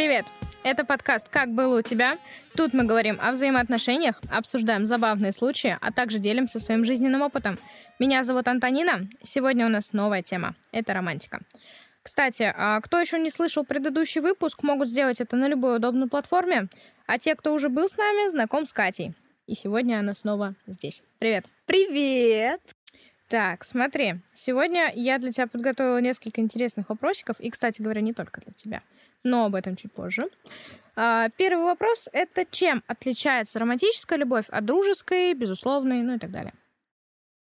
Привет! Это подкаст «Как было у тебя?». Тут мы говорим о взаимоотношениях, обсуждаем забавные случаи, а также делимся своим жизненным опытом. Меня зовут Антонина. Сегодня у нас новая тема. Это романтика. Кстати, а кто еще не слышал предыдущий выпуск, могут сделать это на любой удобной платформе. А те, кто уже был с нами, знаком с Катей. И сегодня она снова здесь. Привет! Привет! Так, смотри, сегодня я для тебя подготовила несколько интересных вопросиков, и, кстати говоря, не только для тебя, но об этом чуть позже. А, первый вопрос — это чем отличается романтическая любовь от дружеской, безусловной, ну и так далее?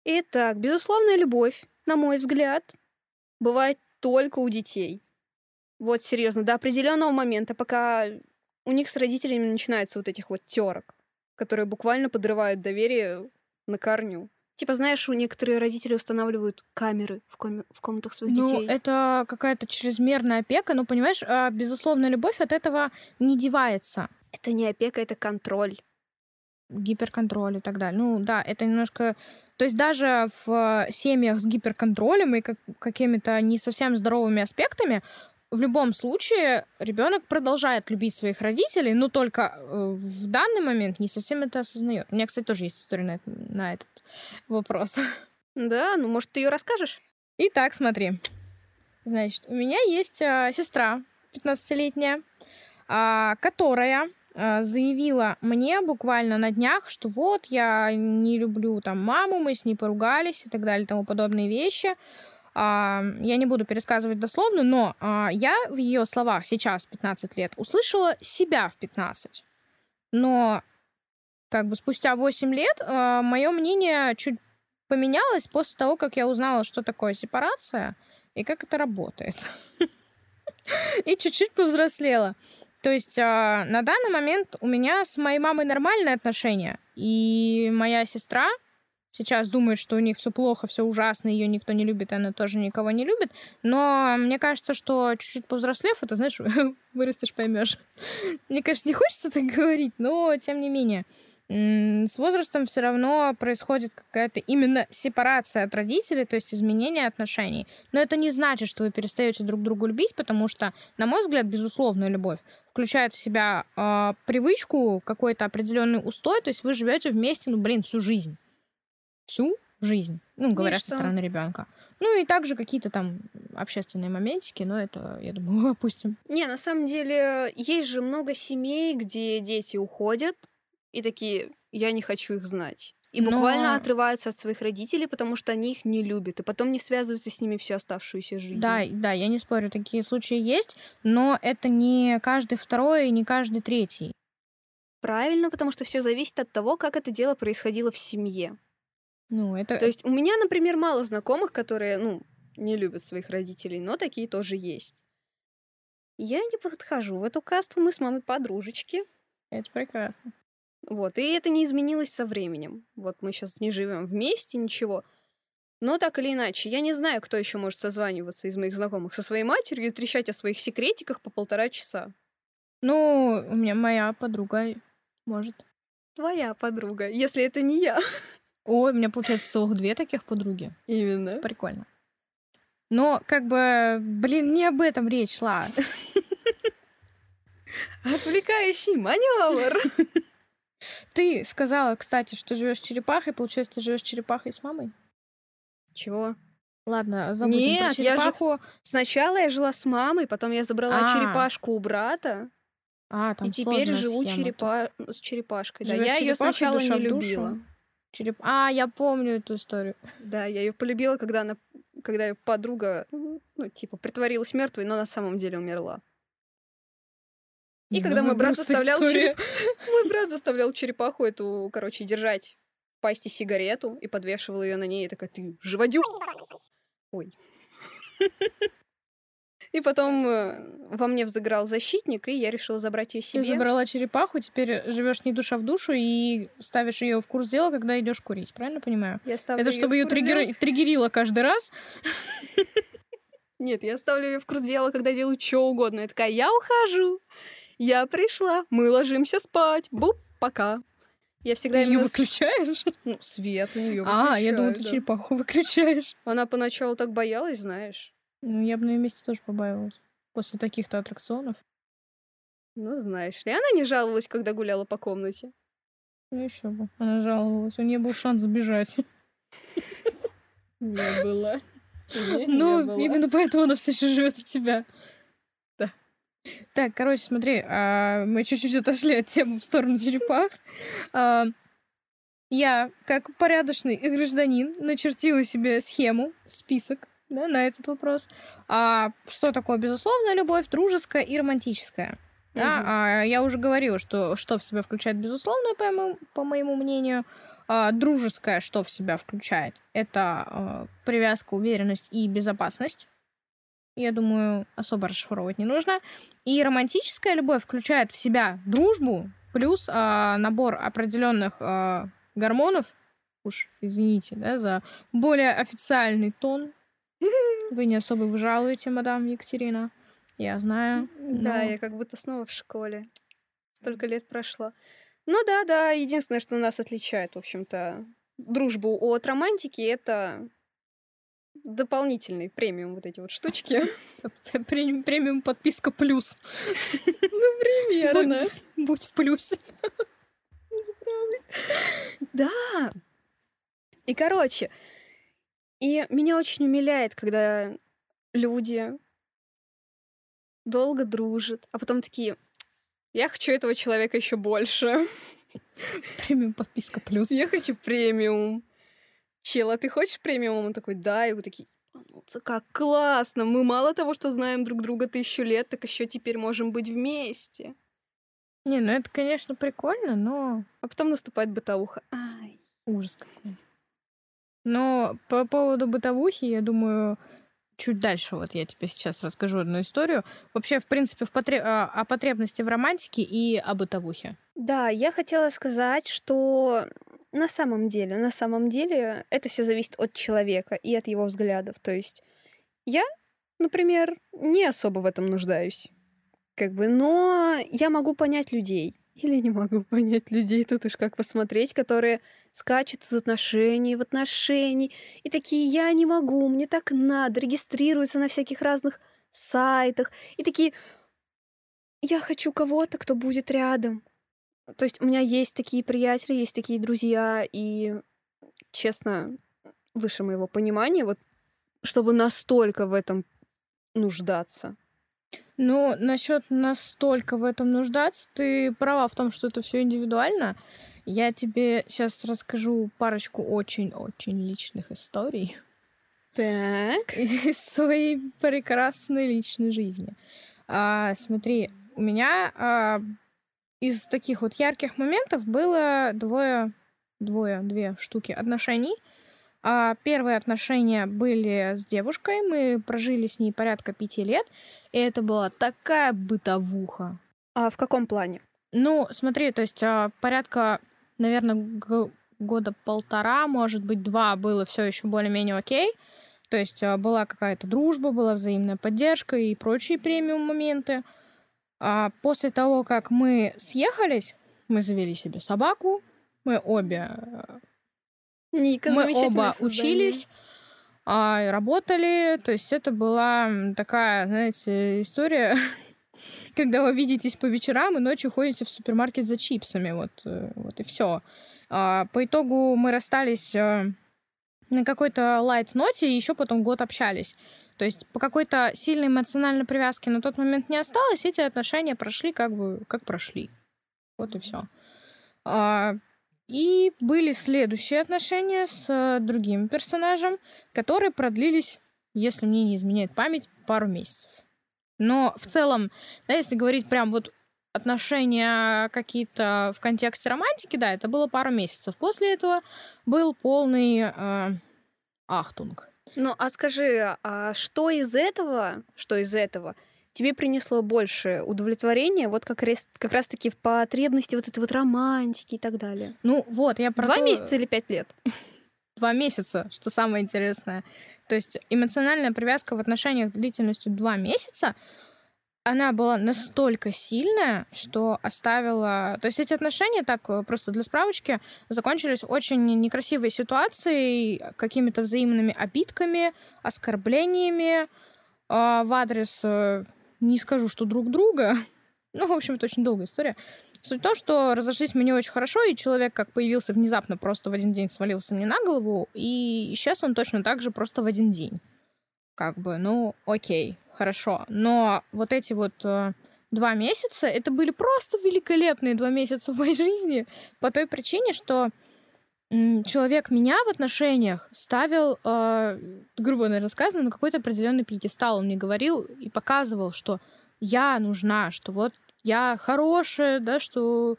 Итак, безусловная любовь, на мой взгляд, бывает только у детей. Вот серьезно, до определенного момента, пока у них с родителями начинается вот этих вот терок, которые буквально подрывают доверие на корню. Типа, знаешь, у некоторые родители устанавливают камеры в, ком- в комнатах своих ну, детей. это какая-то чрезмерная опека, но, понимаешь, а, безусловная любовь от этого не девается. Это не опека, это контроль. Гиперконтроль и так далее. Ну, да, это немножко... То есть даже в семьях с гиперконтролем и как- какими-то не совсем здоровыми аспектами в любом случае ребенок продолжает любить своих родителей, но только э, в данный момент не совсем это осознает. У меня, кстати, тоже есть история на, это- на этот вопрос. Да, ну, может, ты ее расскажешь? Итак, смотри. Значит, у меня есть э, сестра 15-летняя, а, которая а, заявила мне буквально на днях, что вот я не люблю там маму, мы с ней поругались и так далее, тому подобные вещи. А, я не буду пересказывать дословно, но а, я в ее словах сейчас, 15 лет, услышала себя в 15. Но как бы спустя 8 лет мое мнение чуть поменялось после того, как я узнала, что такое сепарация и как это работает. И чуть-чуть повзрослела. То есть а, на данный момент у меня с моей мамой нормальные отношения. И моя сестра сейчас думает, что у них все плохо, все ужасно, ее никто не любит, и она тоже никого не любит. Но мне кажется, что чуть-чуть повзрослев, это, знаешь, вырастешь, поймешь. Мне, конечно, не хочется так говорить, но тем не менее с возрастом все равно происходит какая-то именно сепарация от родителей, то есть изменение отношений. Но это не значит, что вы перестаете друг другу любить, потому что, на мой взгляд, безусловная любовь включает в себя э, привычку, какой-то определенный устой, то есть вы живете вместе, ну, блин, всю жизнь. Всю жизнь. Ну, говоря со стороны ребенка. Ну и также какие-то там общественные моментики, но это, я думаю, опустим. Не, на самом деле, есть же много семей, где дети уходят, и такие, я не хочу их знать. И Но- буквально отрываются от своих родителей, потому что они их не любят, и потом не связываются с ними всю оставшуюся жизнь. Да, да, я не спорю, такие случаи есть, но это не каждый второй и не каждый третий. Правильно, потому что все зависит от того, как это дело происходило в семье. Ну, это... То есть у меня, например, мало знакомых, которые, ну, не любят своих родителей, но такие тоже есть. Я не подхожу в эту касту, мы с мамой подружечки. это прекрасно. Вот, и это не изменилось со временем. Вот мы сейчас не живем вместе, ничего. Но так или иначе, я не знаю, кто еще может созваниваться из моих знакомых со своей матерью и трещать о своих секретиках по полтора часа. Ну, у меня моя подруга может. Твоя подруга, если это не я. Ой, у меня, получается, целых две таких подруги. Именно. Прикольно. Но, как бы, блин, не об этом речь шла. Отвлекающий маневр. Ты сказала, кстати, что живешь черепахой, получается, ты живешь черепахой с мамой? Чего? Ладно, забудем Нет, про я же- черепаху. Сначала я жила с мамой, потом я забрала А. черепашку у брата, А, там и теперь живу черепа... с черепашкой. Да, Живёшь я ее сначала не в душу. Череп... А, я помню эту историю. Да, я ее полюбила, когда она, когда ее подруга, ну, типа, притворилась мертвой, но на самом деле умерла. И когда мой брат заставлял история. Мой брат заставлял черепаху эту, короче, держать в пасти сигарету и подвешивал ее на ней, и такая, ты живодю. Ой. И потом э, во мне взыграл защитник, и я решила забрать ее Ты себе. забрала черепаху, теперь живешь не душа в душу и ставишь ее в курс дела, когда идешь курить. Правильно понимаю? Я ставлю Это чтобы ее дела. триггерило каждый раз. Нет, я ставлю ее в курс дела, когда делаю что угодно. Я такая, я ухожу, я пришла, мы ложимся спать, буп, пока. Я всегда Ты ее с- выключаешь? Ну, свет на нее А, я думала, ты черепаху выключаешь. Она поначалу так боялась, знаешь. Ну, я бы на ее месте тоже побаивалась. После таких-то аттракционов. Ну, знаешь ли, она не жаловалась, когда гуляла по комнате. Ну еще бы. Она жаловалась. У нее был шанс сбежать. Не было. Ну, именно поэтому она все еще живет от тебя. Да. Так, короче, смотри, а, мы чуть-чуть отошли от темы в сторону черепах. А, я, как порядочный гражданин, начертила себе схему, список да, на этот вопрос. А что такое безусловная любовь, дружеская и романтическая? Да, а, я уже говорила, что что в себя включает безусловная, по моему, по моему мнению. А, дружеская что в себя включает? Это а, привязка, уверенность и безопасность. Я думаю, особо расшифровывать не нужно. И романтическая любовь включает в себя дружбу плюс а, набор определенных а, гормонов. Уж извините, да, за более официальный тон. Вы не особо вы жалуете, мадам Екатерина. Я знаю. Да, но- я как будто снова в школе. Столько лет прошло. Ну да, да, единственное, что нас отличает, в общем-то, дружбу от романтики, это дополнительный премиум вот эти вот штучки. Премиум подписка плюс. Ну, примерно. Будь в плюсе. Да. И, короче, и меня очень умиляет, когда люди долго дружат, а потом такие, я хочу этого человека еще больше. Премиум подписка плюс. Я хочу премиум. Чел, а ты хочешь премиум? Он такой, да. И вы такие, «Ну, це как классно. Мы мало того, что знаем друг друга тысячу лет, так еще теперь можем быть вместе. Не, ну это, конечно, прикольно, но А потом наступает бытовуха. Ай. ужас какой. Но по поводу бытовухи, я думаю, чуть дальше вот я тебе сейчас расскажу одну историю. Вообще, в принципе, в потре- а, о потребности в романтике и о бытовухе. Да, я хотела сказать, что на самом деле, на самом деле это все зависит от человека и от его взглядов. То есть я, например, не особо в этом нуждаюсь. Как бы, но я могу понять людей. Или не могу понять людей, тут уж как посмотреть, которые скачут из отношений в отношений. И такие, я не могу, мне так надо, регистрируются на всяких разных сайтах. И такие, я хочу кого-то, кто будет рядом. То есть у меня есть такие приятели, есть такие друзья, и, честно, выше моего понимания, вот чтобы настолько в этом нуждаться. Ну, насчет настолько в этом нуждаться, ты права в том, что это все индивидуально. Я тебе сейчас расскажу парочку очень-очень личных историй Так. из своей прекрасной личной жизни. А, смотри, у меня а, из таких вот ярких моментов было двое, двое, две штуки отношений. А, первые отношения были с девушкой, мы прожили с ней порядка пяти лет, и это была такая бытовуха. А в каком плане? Ну, смотри, то есть а, порядка, наверное, года полтора, может быть, два было все еще более-менее окей. То есть а, была какая-то дружба, была взаимная поддержка и прочие премиум моменты. А после того, как мы съехались, мы завели себе собаку, мы обе, э, Ника, мы оба создание. учились, а, работали. То есть это была такая, знаете, история, когда вы видитесь по вечерам и ночью ходите в супермаркет за чипсами. Вот, э, вот и все. По итогу мы расстались э, на какой-то лайт-ноте и еще потом год общались. То есть по какой-то сильной эмоциональной привязке на тот момент не осталось, эти отношения прошли как бы как прошли. Вот и все. И были следующие отношения с э, другим персонажем, которые продлились, если мне не изменяет память, пару месяцев. Но в целом, да, если говорить прям вот отношения какие-то в контексте романтики, да, это было пару месяцев. После этого был полный э, ахтунг. Ну, а скажи, а что из этого, что из этого тебе принесло больше удовлетворения, вот как раз, как раз-таки в потребности вот этой вот романтики и так далее? Ну вот, я про Два то- месяца или пять лет? два месяца, что самое интересное. То есть эмоциональная привязка в отношениях длительностью два месяца, она была настолько сильная, что оставила... То есть эти отношения, так э, просто для справочки, закончились очень некрасивой ситуацией, какими-то взаимными обидками, оскорблениями а, в адрес, э, не скажу, что друг друга, Ну, в общем, это очень долгая история. Суть в том, что разошлись мы не очень хорошо, и человек как появился внезапно, просто в один день свалился мне на голову, и сейчас он точно так же просто в один день. Как бы, ну, окей, хорошо. Но вот эти вот э, два месяца, это были просто великолепные два месяца в моей жизни по той причине, что человек меня в отношениях ставил, э, грубо наверное, сказано, на какой-то определенный пьедестал. Он мне говорил и показывал, что я нужна, что вот я хорошая, да, что...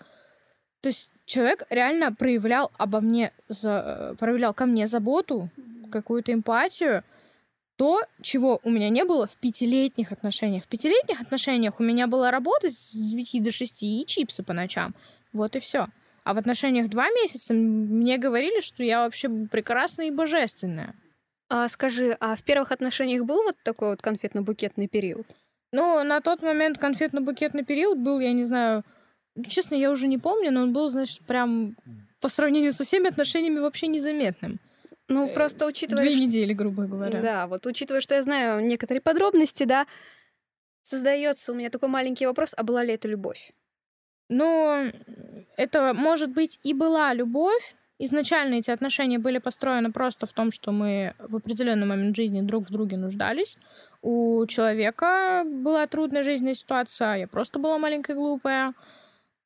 То есть человек реально проявлял обо мне, за... проявлял ко мне заботу, какую-то эмпатию, то, чего у меня не было в пятилетних отношениях. В пятилетних отношениях у меня была работа с 9 до 6 и чипсы по ночам. Вот и все. А в отношениях два месяца мне говорили, что я вообще прекрасная и божественная. А скажи, а в первых отношениях был вот такой вот конфетно-букетный период? Ну, на тот момент конфетно-букетный период был, я не знаю, честно, я уже не помню, но он был, значит, прям по сравнению со всеми отношениями вообще незаметным. Ну, э, просто учитывая... Две недели, грубо говоря. Да, вот учитывая, что я знаю некоторые подробности, да, создается у меня такой маленький вопрос, а была ли это любовь? Ну, это, может быть, и была любовь. Изначально эти отношения были построены просто в том, что мы в определенный момент жизни друг в друге нуждались. У человека была трудная жизненная ситуация, а я просто была маленькая глупая.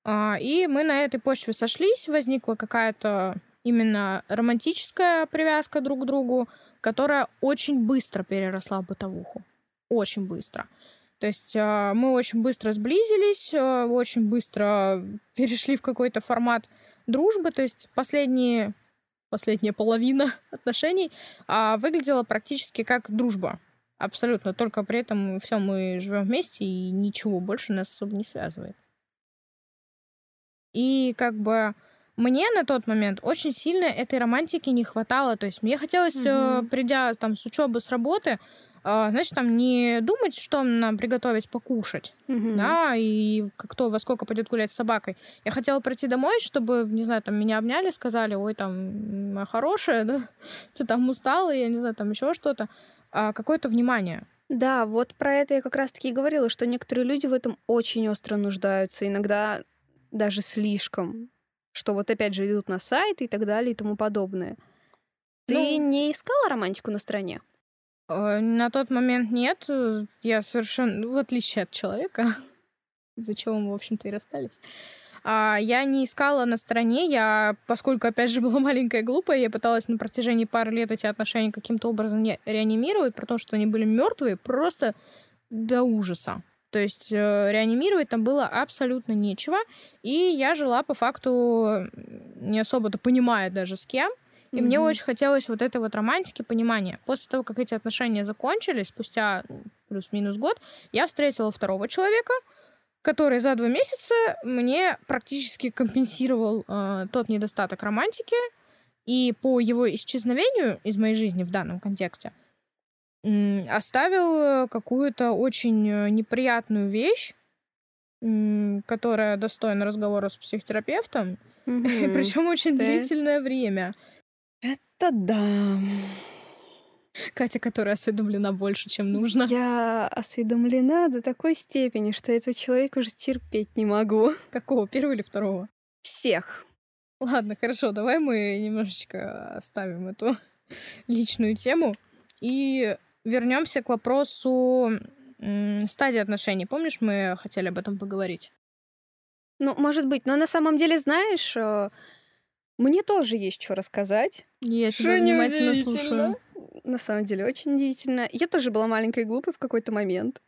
А, и мы на этой почве сошлись, возникла какая-то именно романтическая привязка друг к другу, которая очень быстро переросла в бытовуху. Очень быстро. То есть э, мы очень быстро сблизились, очень быстро перешли в какой-то формат дружбы. То есть последние, последняя половина отношений выглядела практически как дружба. Абсолютно. Только при этом все мы живем вместе, и ничего больше нас особо не связывает. И как бы мне на тот момент очень сильно этой романтики не хватало. То есть мне хотелось, mm-hmm. придя там с учебы, с работы, а, значит, там не думать, что нам приготовить покушать, mm-hmm. да, и кто во сколько пойдет гулять с собакой. Я хотела прийти домой, чтобы, не знаю, там меня обняли, сказали, ой, там хорошая, да, ты там устала, я не знаю, там еще что-то. А, какое-то внимание. Да, вот про это я как раз-таки и говорила, что некоторые люди в этом очень остро нуждаются, иногда даже слишком что вот опять же идут на сайт и так далее и тому подобное. Ты ну, не искала романтику на стороне? Э, на тот момент нет. Я совершенно, в отличие от человека, из-за чего мы, в общем-то, и расстались, я не искала на стороне. Я, поскольку, опять же, была маленькая и глупая, я пыталась на протяжении пары лет эти отношения каким-то образом реанимировать, при том, что они были мертвые, просто до ужаса. То есть э, реанимировать там было абсолютно нечего. И я жила по факту не особо-то понимая даже с кем. И mm-hmm. мне очень хотелось вот этой вот романтики, понимания. После того, как эти отношения закончились, спустя плюс-минус год, я встретила второго человека, который за два месяца мне практически компенсировал э, тот недостаток романтики. И по его исчезновению из моей жизни в данном контексте – оставил э, какую-то очень э, неприятную вещь, которая достойна разговора с психотерапевтом, mm-hmm. причем очень да. длительное время. Это да. Катя, которая осведомлена больше, чем нужно. Я осведомлена до такой степени, что этого человека уже терпеть не могу. Какого? Первого или второго? Всех. Ладно, хорошо, давай мы немножечко оставим эту личную тему и вернемся к вопросу стадии отношений. Помнишь, мы хотели об этом поговорить? Ну, может быть, но на самом деле, знаешь, э, мне тоже есть что рассказать. Я тебя внимательно слушаю. На самом деле, очень удивительно. Я тоже была маленькой и глупой в какой-то момент.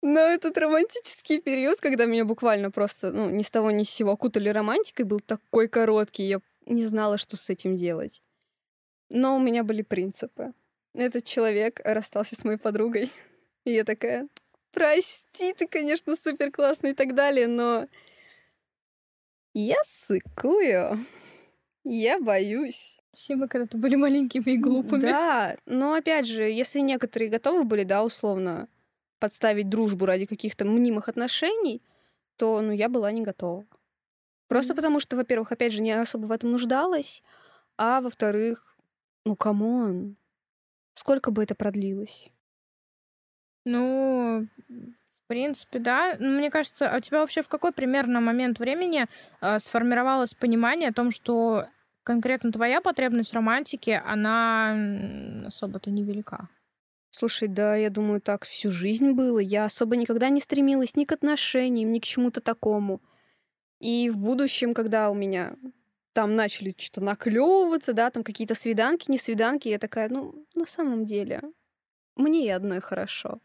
Но этот романтический период, когда меня буквально просто, ну, ни с того ни с сего окутали романтикой, был такой короткий, я не знала, что с этим делать. Но у меня были принципы этот человек расстался с моей подругой. И я такая, прости, ты, конечно, супер классный и так далее, но я сыкую. Я боюсь. Все мы когда-то были маленькими и глупыми. Да, но опять же, если некоторые готовы были, да, условно, подставить дружбу ради каких-то мнимых отношений, то, ну, я была не готова. Просто mm. потому что, во-первых, опять же, не особо в этом нуждалась, а во-вторых, ну, come on, Сколько бы это продлилось? Ну, принципе, да. Ну, мне кажется, а у тебя вообще в какой примерно момент времени э, сформировалось понимание о том, что конкретно твоя потребность в романтике, она особо-то невелика? Слушай, да, я думаю, так всю жизнь было. Я особо никогда не стремилась ни к отношениям, ни к чему-то такому. И в будущем, когда у меня там начали что-то наклевываться, да, там какие-то свиданки, не свиданки, я такая, ну, на самом деле, мне и одной хорошо.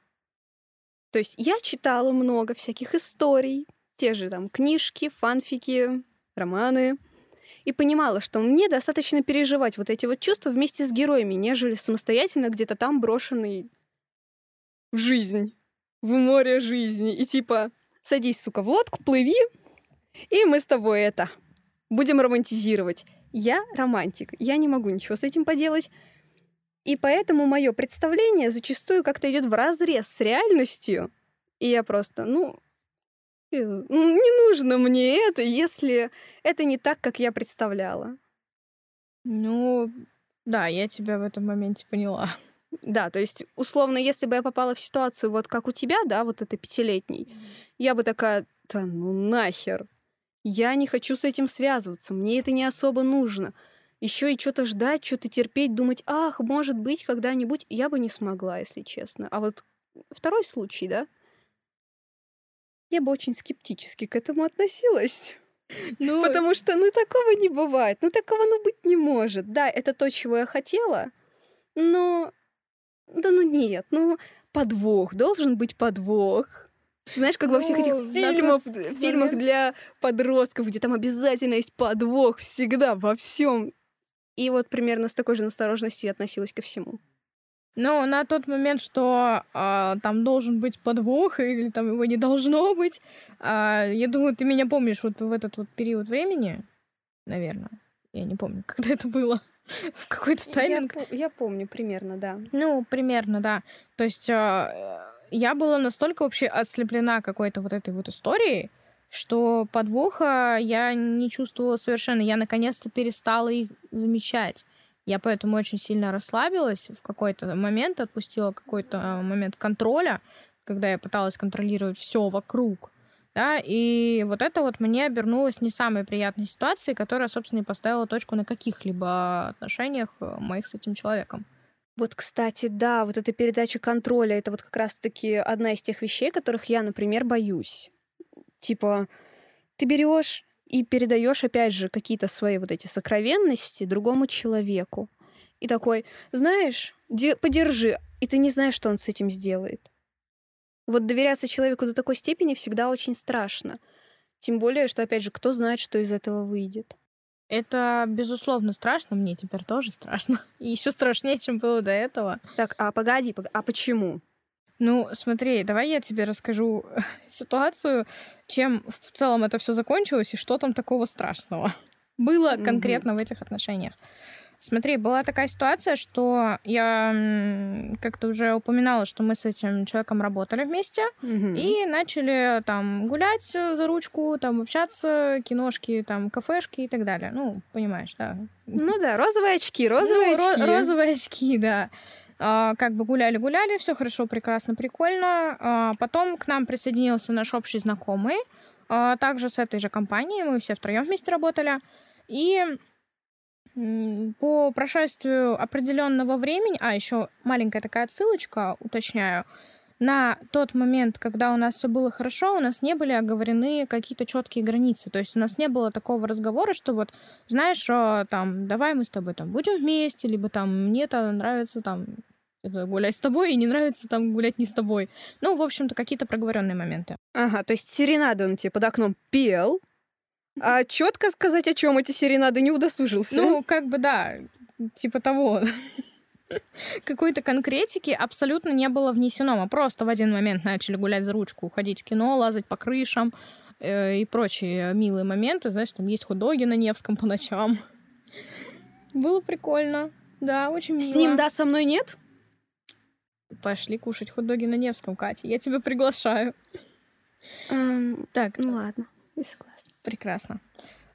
То есть я читала много всяких историй, те же там книжки, фанфики, романы, и понимала, что мне достаточно переживать вот эти вот чувства вместе с героями, нежели самостоятельно где-то там брошенный в жизнь, в море жизни. И типа, садись, сука, в лодку, плыви, и мы с тобой это будем романтизировать. Я романтик, я не могу ничего с этим поделать. И поэтому мое представление зачастую как-то идет в разрез с реальностью. И я просто, ну, не нужно мне это, если это не так, как я представляла. Ну, да, я тебя в этом моменте поняла. Да, то есть, условно, если бы я попала в ситуацию вот как у тебя, да, вот этой пятилетней, я бы такая, да ну нахер, я не хочу с этим связываться, мне это не особо нужно еще и что-то ждать, что-то терпеть, думать, ах, может быть, когда-нибудь я бы не смогла, если честно. А вот второй случай, да, я бы очень скептически к этому относилась. Ну, Потому что, ну, такого не бывает, ну, такого, ну, быть не может. Да, это то, чего я хотела, но... Да ну нет, ну, подвох, должен быть подвох. Знаешь, как во всех этих ну, фильмах, фильмах для подростков, где там обязательно есть подвох всегда во всем. И вот примерно с такой же настороженностью я относилась ко всему. Ну, на тот момент, что э, там должен быть подвох, или там его не должно быть, э, я думаю, ты меня помнишь вот в этот вот период времени, наверное. Я не помню, когда это было. в какой-то тайминг. Я, я помню примерно, да. Ну, примерно, да. То есть э, я была настолько вообще ослеплена какой-то вот этой вот историей, что подвоха я не чувствовала совершенно. Я наконец-то перестала их замечать. Я поэтому очень сильно расслабилась в какой-то момент, отпустила какой-то а, момент контроля, когда я пыталась контролировать все вокруг. Да, и вот это вот мне обернулось не самой приятной ситуацией, которая, собственно, и поставила точку на каких-либо отношениях э, моих с этим человеком. Вот, кстати, да, вот эта передача контроля, это вот как раз-таки одна из тех вещей, которых я, например, боюсь. Типа, ты берешь и передаешь, опять же, какие-то свои вот эти сокровенности другому человеку. И такой, знаешь, подержи, и ты не знаешь, что он с этим сделает. Вот доверяться человеку до такой степени всегда очень страшно. Тем более, что, опять же, кто знает, что из этого выйдет. Это, безусловно, страшно. Мне теперь тоже страшно. И еще страшнее, чем было до этого. Так, а погоди, а почему? Ну, смотри, давай я тебе расскажу ситуацию, чем в целом это все закончилось и что там такого страшного было конкретно mm-hmm. в этих отношениях. Смотри, была такая ситуация, что я как-то уже упоминала, что мы с этим человеком работали вместе mm-hmm. и начали там гулять за ручку, там общаться, киношки, там кафешки и так далее. Ну, понимаешь, да? Ну да, розовые очки, розовые ну, очки. Ро- розовые очки, да. А, как бы гуляли-гуляли, все хорошо, прекрасно, прикольно. А, потом к нам присоединился наш общий знакомый, а, также с этой же компанией, мы все втроем вместе работали. И по прошествию определенного времени, а еще маленькая такая отсылочка, уточняю, на тот момент, когда у нас все было хорошо, у нас не были оговорены какие-то четкие границы. То есть у нас не было такого разговора, что вот, знаешь, там, давай мы с тобой там будем вместе, либо там мне-то нравится там гулять с тобой, и не нравится там гулять не с тобой. Ну, в общем-то, какие-то проговоренные моменты. Ага, то есть серенады он тебе под окном пел, а четко сказать, о чем эти серенады не удосужился. Ну, как бы да, типа того. Какой-то конкретики абсолютно не было внесено. Мы просто в один момент начали гулять за ручку, ходить в кино, лазать по крышам э, и прочие милые моменты. Знаешь, там есть худоги на Невском по ночам. Было прикольно. Да, очень мило. С ним да, со мной нет? Пошли кушать хот-доги на Невском, Катя. Я тебя приглашаю. Um, так. Ну ладно, я согласна. Прекрасно.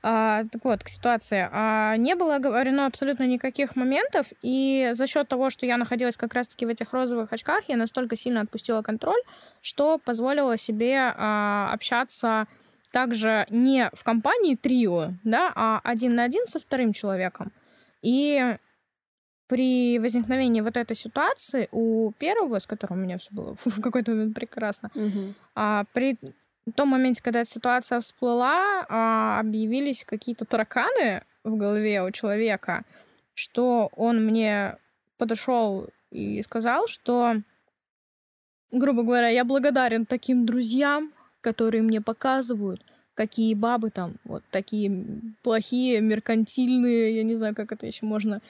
А, так вот, к ситуации. А, не было оговорено абсолютно никаких моментов, и за счет того, что я находилась как раз-таки в этих розовых очках, я настолько сильно отпустила контроль, что позволила себе а, общаться также не в компании трио, да, а один на один со вторым человеком. И при возникновении вот этой ситуации у первого, с которым у меня все было в какой-то момент прекрасно, Мгм. а, при том моменте, когда эта ситуация всплыла, а, объявились какие-то тараканы в голове у человека, что он мне подошел и сказал, что, грубо говоря, я благодарен таким друзьям, которые мне показывают, какие бабы там вот такие плохие, меркантильные, я не знаю, как это еще можно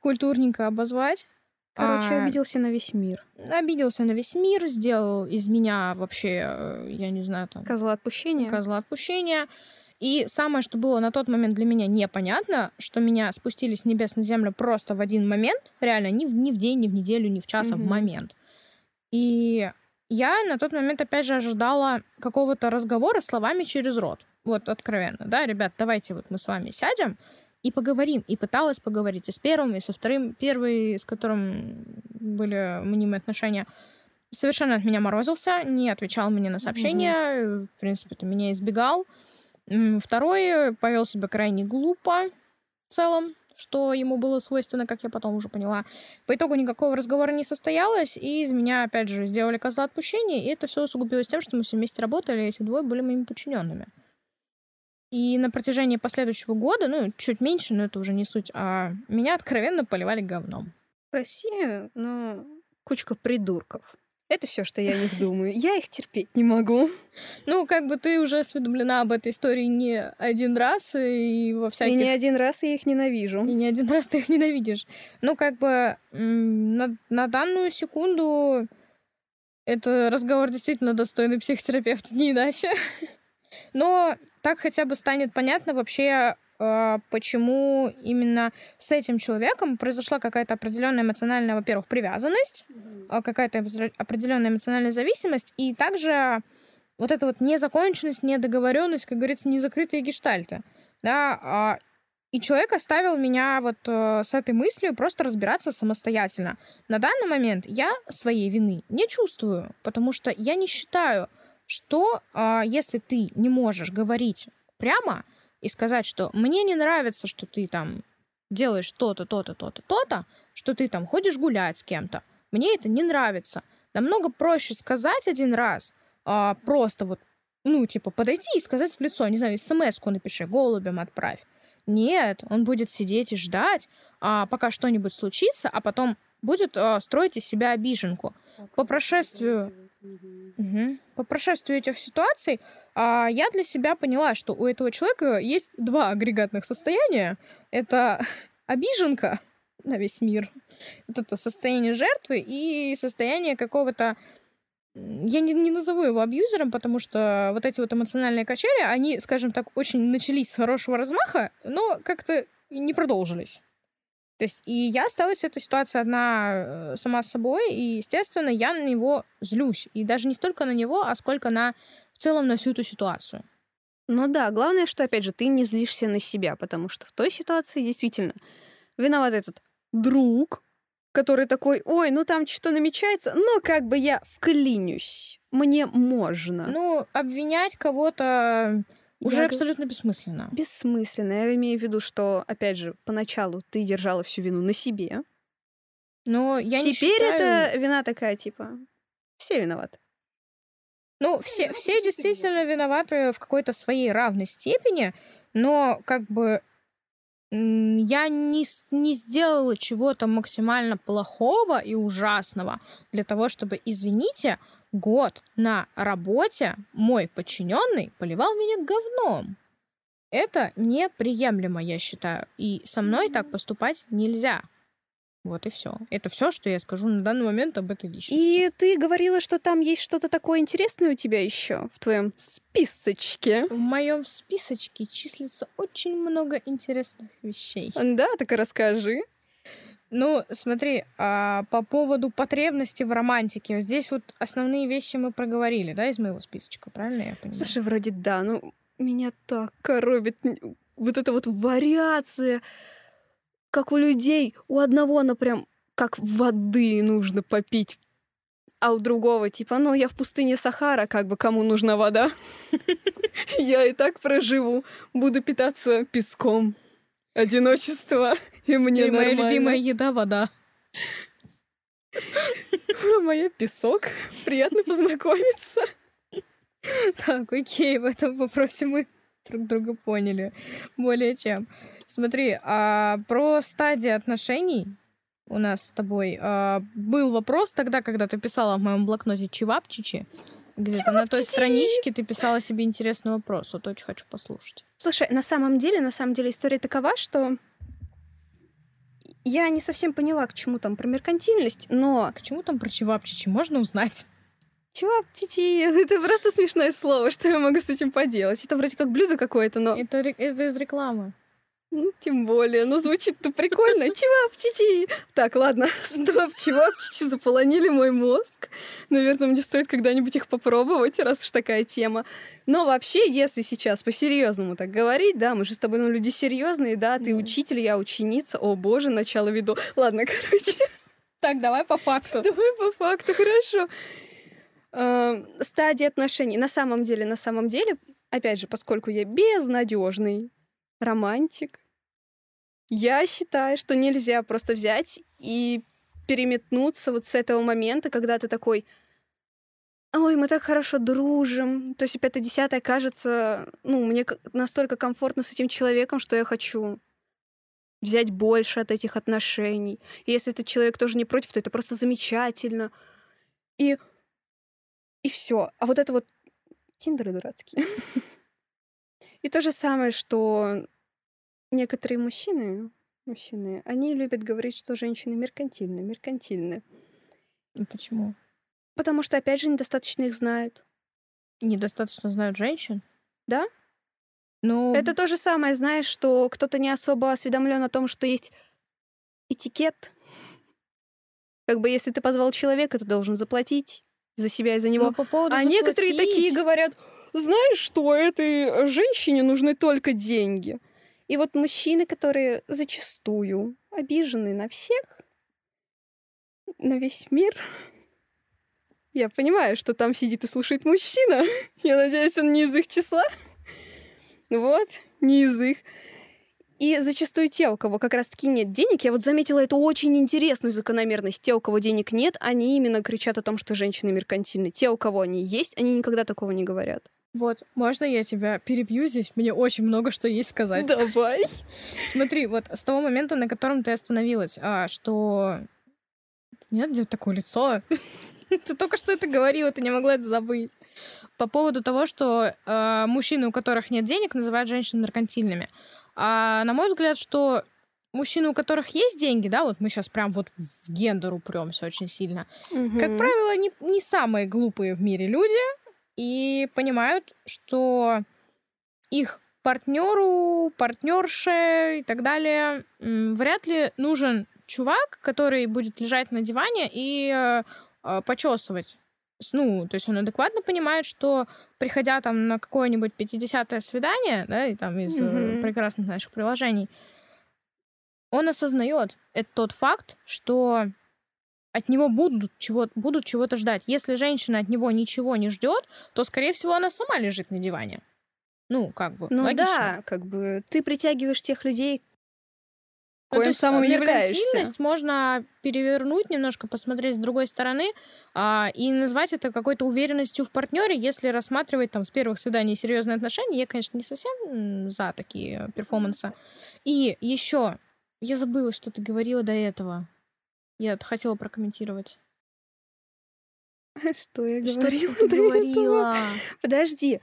культурненько обозвать. Короче, А, обиделся на весь мир. обиделся на весь мир, сделал из меня вообще, э, я не знаю, там, Козла отпущения. козла отпущения. И самое, что было на тот момент для меня непонятно, что меня спустили с небес на землю просто в один момент, реально, ни в, ни в день, ни в неделю, ни в час, а в момент. И я на тот момент, опять же, ожидала какого-то разговора словами через рот. Вот откровенно, да, ребят, давайте вот мы с вами сядем и поговорим. И пыталась поговорить и с первым, и со вторым. Первый, с которым были мнимые отношения, совершенно от меня морозился, не отвечал мне на сообщения, в принципе, то меня избегал. Второй повел себя крайне глупо в целом, что ему было свойственно, как я потом уже поняла. По итогу никакого разговора не состоялось, и из меня, опять же, сделали козла отпущения, и это все усугубилось тем, что мы все вместе работали, и эти двое были моими подчиненными. И на протяжении последующего года, ну, чуть меньше, но это уже не суть, а меня откровенно поливали говном. В России, ну, кучка придурков. Это все, что я о них думаю. Я их терпеть не могу. Ну, как бы ты уже осведомлена об этой истории не один раз, и во И всяких... не один раз я их ненавижу. И не один раз ты их ненавидишь. Ну, как бы на, на данную секунду это разговор действительно достойный психотерапевта, не иначе. Но так хотя бы станет понятно вообще, э, почему именно с этим человеком произошла какая-то определенная эмоциональная, во-первых, привязанность, а, какая-то определенная эмоциональная зависимость, и также вот эта вот незаконченность, недоговоренность, как говорится, незакрытые гештальты. Да, а, и человек оставил меня вот э, с этой мыслью просто разбираться самостоятельно. На данный момент я своей вины не чувствую, потому что я не считаю, что а, если ты не можешь говорить прямо и сказать, что мне не нравится, что ты там делаешь то-то, то-то, то-то, то-то, что ты там ходишь гулять с кем-то, мне это не нравится. Намного проще сказать один раз, а, просто вот, ну, типа, подойти и сказать в лицо, не знаю, смс-ку напиши, голубям отправь. Нет, он будет сидеть и ждать, а, пока что-нибудь случится, а потом будет а, строить из себя обиженку. По прошествию... Мгм. По прошествию этих ситуаций а, я для себя поняла, что у этого человека есть два агрегатных состояния. Это обиженка на весь мир. Вот это состояние жертвы и состояние какого-то... Я не, не назову его абьюзером, потому что вот эти вот эмоциональные качели, они, скажем так, очень начались с хорошего размаха, но как-то не продолжились. То есть, и я осталась в этой ситуации одна э, сама с собой, и, естественно, я на него злюсь. И даже не столько на него, а сколько на в целом на всю эту ситуацию. Ну да, главное, что, опять же, ты не злишься на себя, потому что в той ситуации действительно виноват этот друг, который такой, ой, ну там что намечается, но как бы я вклинюсь, мне можно. Ну, обвинять кого-то уже Я абсолютно бессмысленно. Бессмысленно. Я имею в виду, что, опять же, поначалу ты держала всю вину на себе. Но я не Теперь считаю... это вина такая, типа, все виноваты. Ну, все, все действительно виноваты в какой-то своей равной степени, но как бы я не, не сделала чего-то максимально плохого и ужасного для того, чтобы, извините, год на работе мой подчиненный поливал меня говном. Это неприемлемо, я считаю. И со мной так поступать нельзя. Вот и все. Это все, что я скажу на данный момент об этой личности. И ты говорила, что там есть что-то такое интересное у тебя еще в твоем списочке. В моем списочке числится очень много интересных вещей. Да, так и расскажи. Ну, смотри, а, по поводу потребности в романтике. Здесь вот основные вещи мы проговорили, да, из моего списочка, правильно я понимаю? Слушай, вроде да, ну меня так коробит. вот эта вот вариация, как у людей. У одного она прям как воды нужно попить, а у другого типа, ну, я в пустыне Сахара, как бы кому нужна вода. Я и так проживу, буду питаться песком. Одиночество, и мне нормально. Моя любимая еда — вода. Моя песок. Приятно познакомиться. Так, окей, в этом вопросе мы друг друга поняли более чем. Смотри, а про стадии отношений у нас с тобой а, был вопрос тогда, когда ты писала в моем блокноте Чевапчичи. Где-то на той страничке ты писала себе интересный вопрос. Вот очень хочу послушать. Слушай, на самом деле, на самом деле история такова, что я не совсем поняла, к чему там про меркантильность, но... К чему там про чевапчичи можно узнать? Чевапчичи, это просто смешное слово, что я могу с этим поделать. Это вроде как блюдо какое-то, но... Это, это из рекламы. Ну, тем более, но звучит-то прикольно. Чевапчичи! Так, ладно, стоп, чевапчичи заполонили мой мозг. Наверное, мне стоит когда-нибудь их попробовать, раз уж такая тема. Но вообще, если сейчас по-серьезному так говорить, да, мы же с тобой, ну, люди серьезные, да, ты учитель, я ученица, о боже, начало веду. Ладно, короче. Так, давай по факту. Давай по факту, хорошо. Э, стадии отношений. На самом деле, на самом деле, опять же, поскольку я безнадежный романтик. Я считаю, что нельзя просто взять и переметнуться вот с этого момента, когда ты такой, ой, мы так хорошо дружим. То есть пятое десятое кажется, ну, мне настолько комфортно с этим человеком, что я хочу взять больше от этих отношений. И если этот человек тоже не против, то это просто замечательно. И, и все. А вот это вот тиндеры дурацкие. И то же самое, что некоторые мужчины, мужчины, они любят говорить, что женщины меркантильны, меркантильны. Почему? Потому что, опять же, недостаточно их знают. Недостаточно знают женщин? Да. Ну... Это то же самое, знаешь, что кто-то не особо осведомлен о том, что есть этикет. Как бы если ты позвал человека, ты должен заплатить за себя и за него. Ну, по поводу а заплатить... некоторые такие говорят, знаешь что, этой женщине нужны только деньги. И вот мужчины, которые зачастую обижены на всех, на весь мир, я понимаю, что там сидит и слушает мужчина. Я надеюсь, он не из их числа. Вот, не из их. И зачастую те, у кого как раз-таки нет денег, я вот заметила эту очень интересную закономерность. Те, у кого денег нет, они именно кричат о том, что женщины меркантильны. Те, у кого они есть, они никогда такого не говорят. Вот, можно я тебя перебью здесь? Мне очень много что есть сказать. Давай. Смотри, вот с того момента, на котором ты остановилась, а, что... Нет, где такое лицо? ты только что это говорила, ты не могла это забыть. По поводу того, что э, мужчины, у которых нет денег, называют женщин меркантильными. А на мой взгляд, что мужчины, у которых есть деньги, да, вот мы сейчас прям вот в гендер упремся очень сильно, угу. как правило, не, не самые глупые в мире люди, и понимают, что их партнеру, партнерше и так далее вряд ли нужен чувак, который будет лежать на диване и э, э почесывать. Ну, то есть он адекватно понимает, что приходя там на какое-нибудь 50-е свидание, да, и там из mm-hmm. прекрасных наших приложений, он осознает это тот факт, что от него будут, чего, будут чего-то ждать. Если женщина от него ничего не ждет, то, скорее всего, она сама лежит на диване. Ну, как бы, Ну логично. да, как бы ты притягиваешь тех людей, ну, коим самым являешься. можно перевернуть немножко, посмотреть с другой стороны а, и назвать это какой-то уверенностью в партнере, если рассматривать там с первых свиданий серьезные отношения. Я, конечно, не совсем за такие перформансы. И еще я забыла, что ты говорила до этого. Я хотела прокомментировать. Что я говорила? Что ты говорила? Подожди.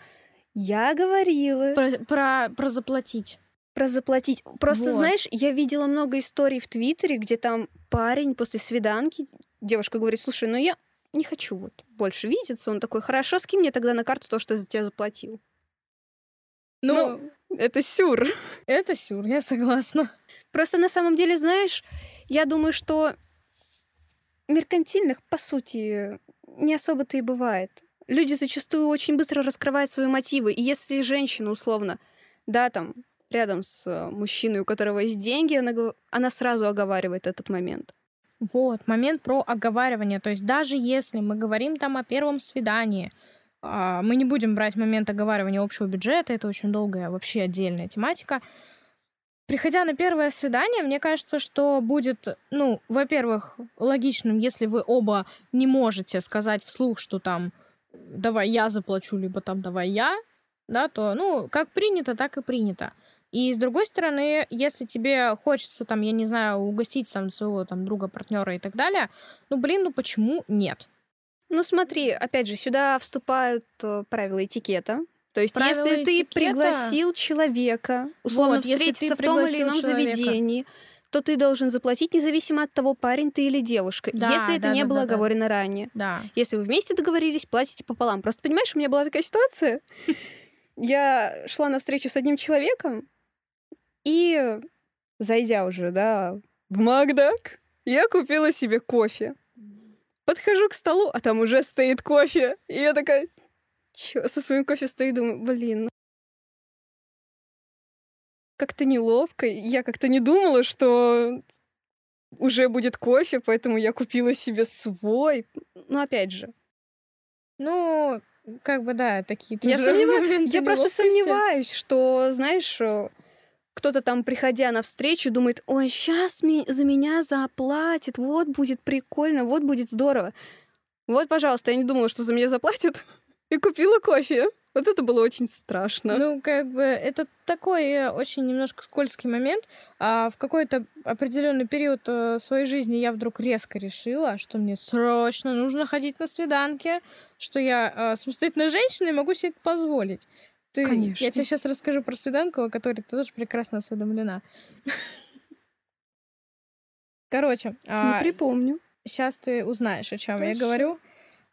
Я говорила. Про, про, про заплатить. Про заплатить. Просто, вот. знаешь, я видела много историй в Твиттере, где там парень после свиданки, девушка говорит, слушай, ну я не хочу вот больше видеться. Он такой, хорошо, скинь мне тогда на карту то, что я за тебя заплатил. Ну, ну это сюр. Это сюр, я согласна. Просто на самом деле, знаешь, я думаю, что меркантильных, по сути, не особо-то и бывает. Люди зачастую очень быстро раскрывают свои мотивы. И если женщина, условно, да, там, рядом с э, мужчиной, у которого есть деньги, она, она сразу оговаривает этот момент. Вот, момент про оговаривание. То есть даже если мы говорим там о первом свидании, а, мы не будем брать момент оговаривания общего бюджета, это очень долгая вообще отдельная тематика. Приходя на первое свидание, мне кажется, что будет, ну, во-первых, логичным, если вы оба не можете сказать вслух, что там давай я заплачу, либо там давай я, да, то, ну, как принято, так и принято. И с другой стороны, если тебе хочется, там, я не знаю, угостить там своего там друга, партнера и так далее, ну, блин, ну почему нет? Ну, смотри, опять же, сюда вступают э, правила этикета. То есть, правила если этикета... ты пригласил человека, условно, вот, встретиться в том или ином человека. заведении, то ты должен заплатить независимо от того, парень ты или девушка, да, если это да, не да, было да, оговорено да. ранее. Да. Если вы вместе договорились, платите пополам. Просто понимаешь, у меня была такая ситуация. Я шла на встречу с одним человеком, и зайдя уже, да, в Макдак, я купила себе кофе. Подхожу к столу, а там уже стоит кофе. И я такая, чё, со своим кофе стою, думаю, блин, как-то неловко. Я как-то не думала, что уже будет кофе, поэтому я купила себе свой. Ну, опять же. Ну, как бы да, такие я, сомневаюсь, я просто сомневаюсь, что, знаешь, кто-то там, приходя на встречу, думает, ой, сейчас за меня заплатит, вот будет прикольно, вот будет здорово. Вот, пожалуйста, я не думала, что за меня заплатят, и купила кофе. Вот это было очень страшно. Ну, как бы, это такой э, очень немножко скользкий момент. А в какой-то определенный период э, своей жизни я вдруг резко решила, что мне срочно нужно ходить на свиданки, что я э, самостоятельная женщина и могу себе это позволить. Ты, Конечно. Я тебе сейчас расскажу про свиданку, о которой ты тоже прекрасно осведомлена. Короче. Не а, припомню. Сейчас ты узнаешь, о чем я говорю.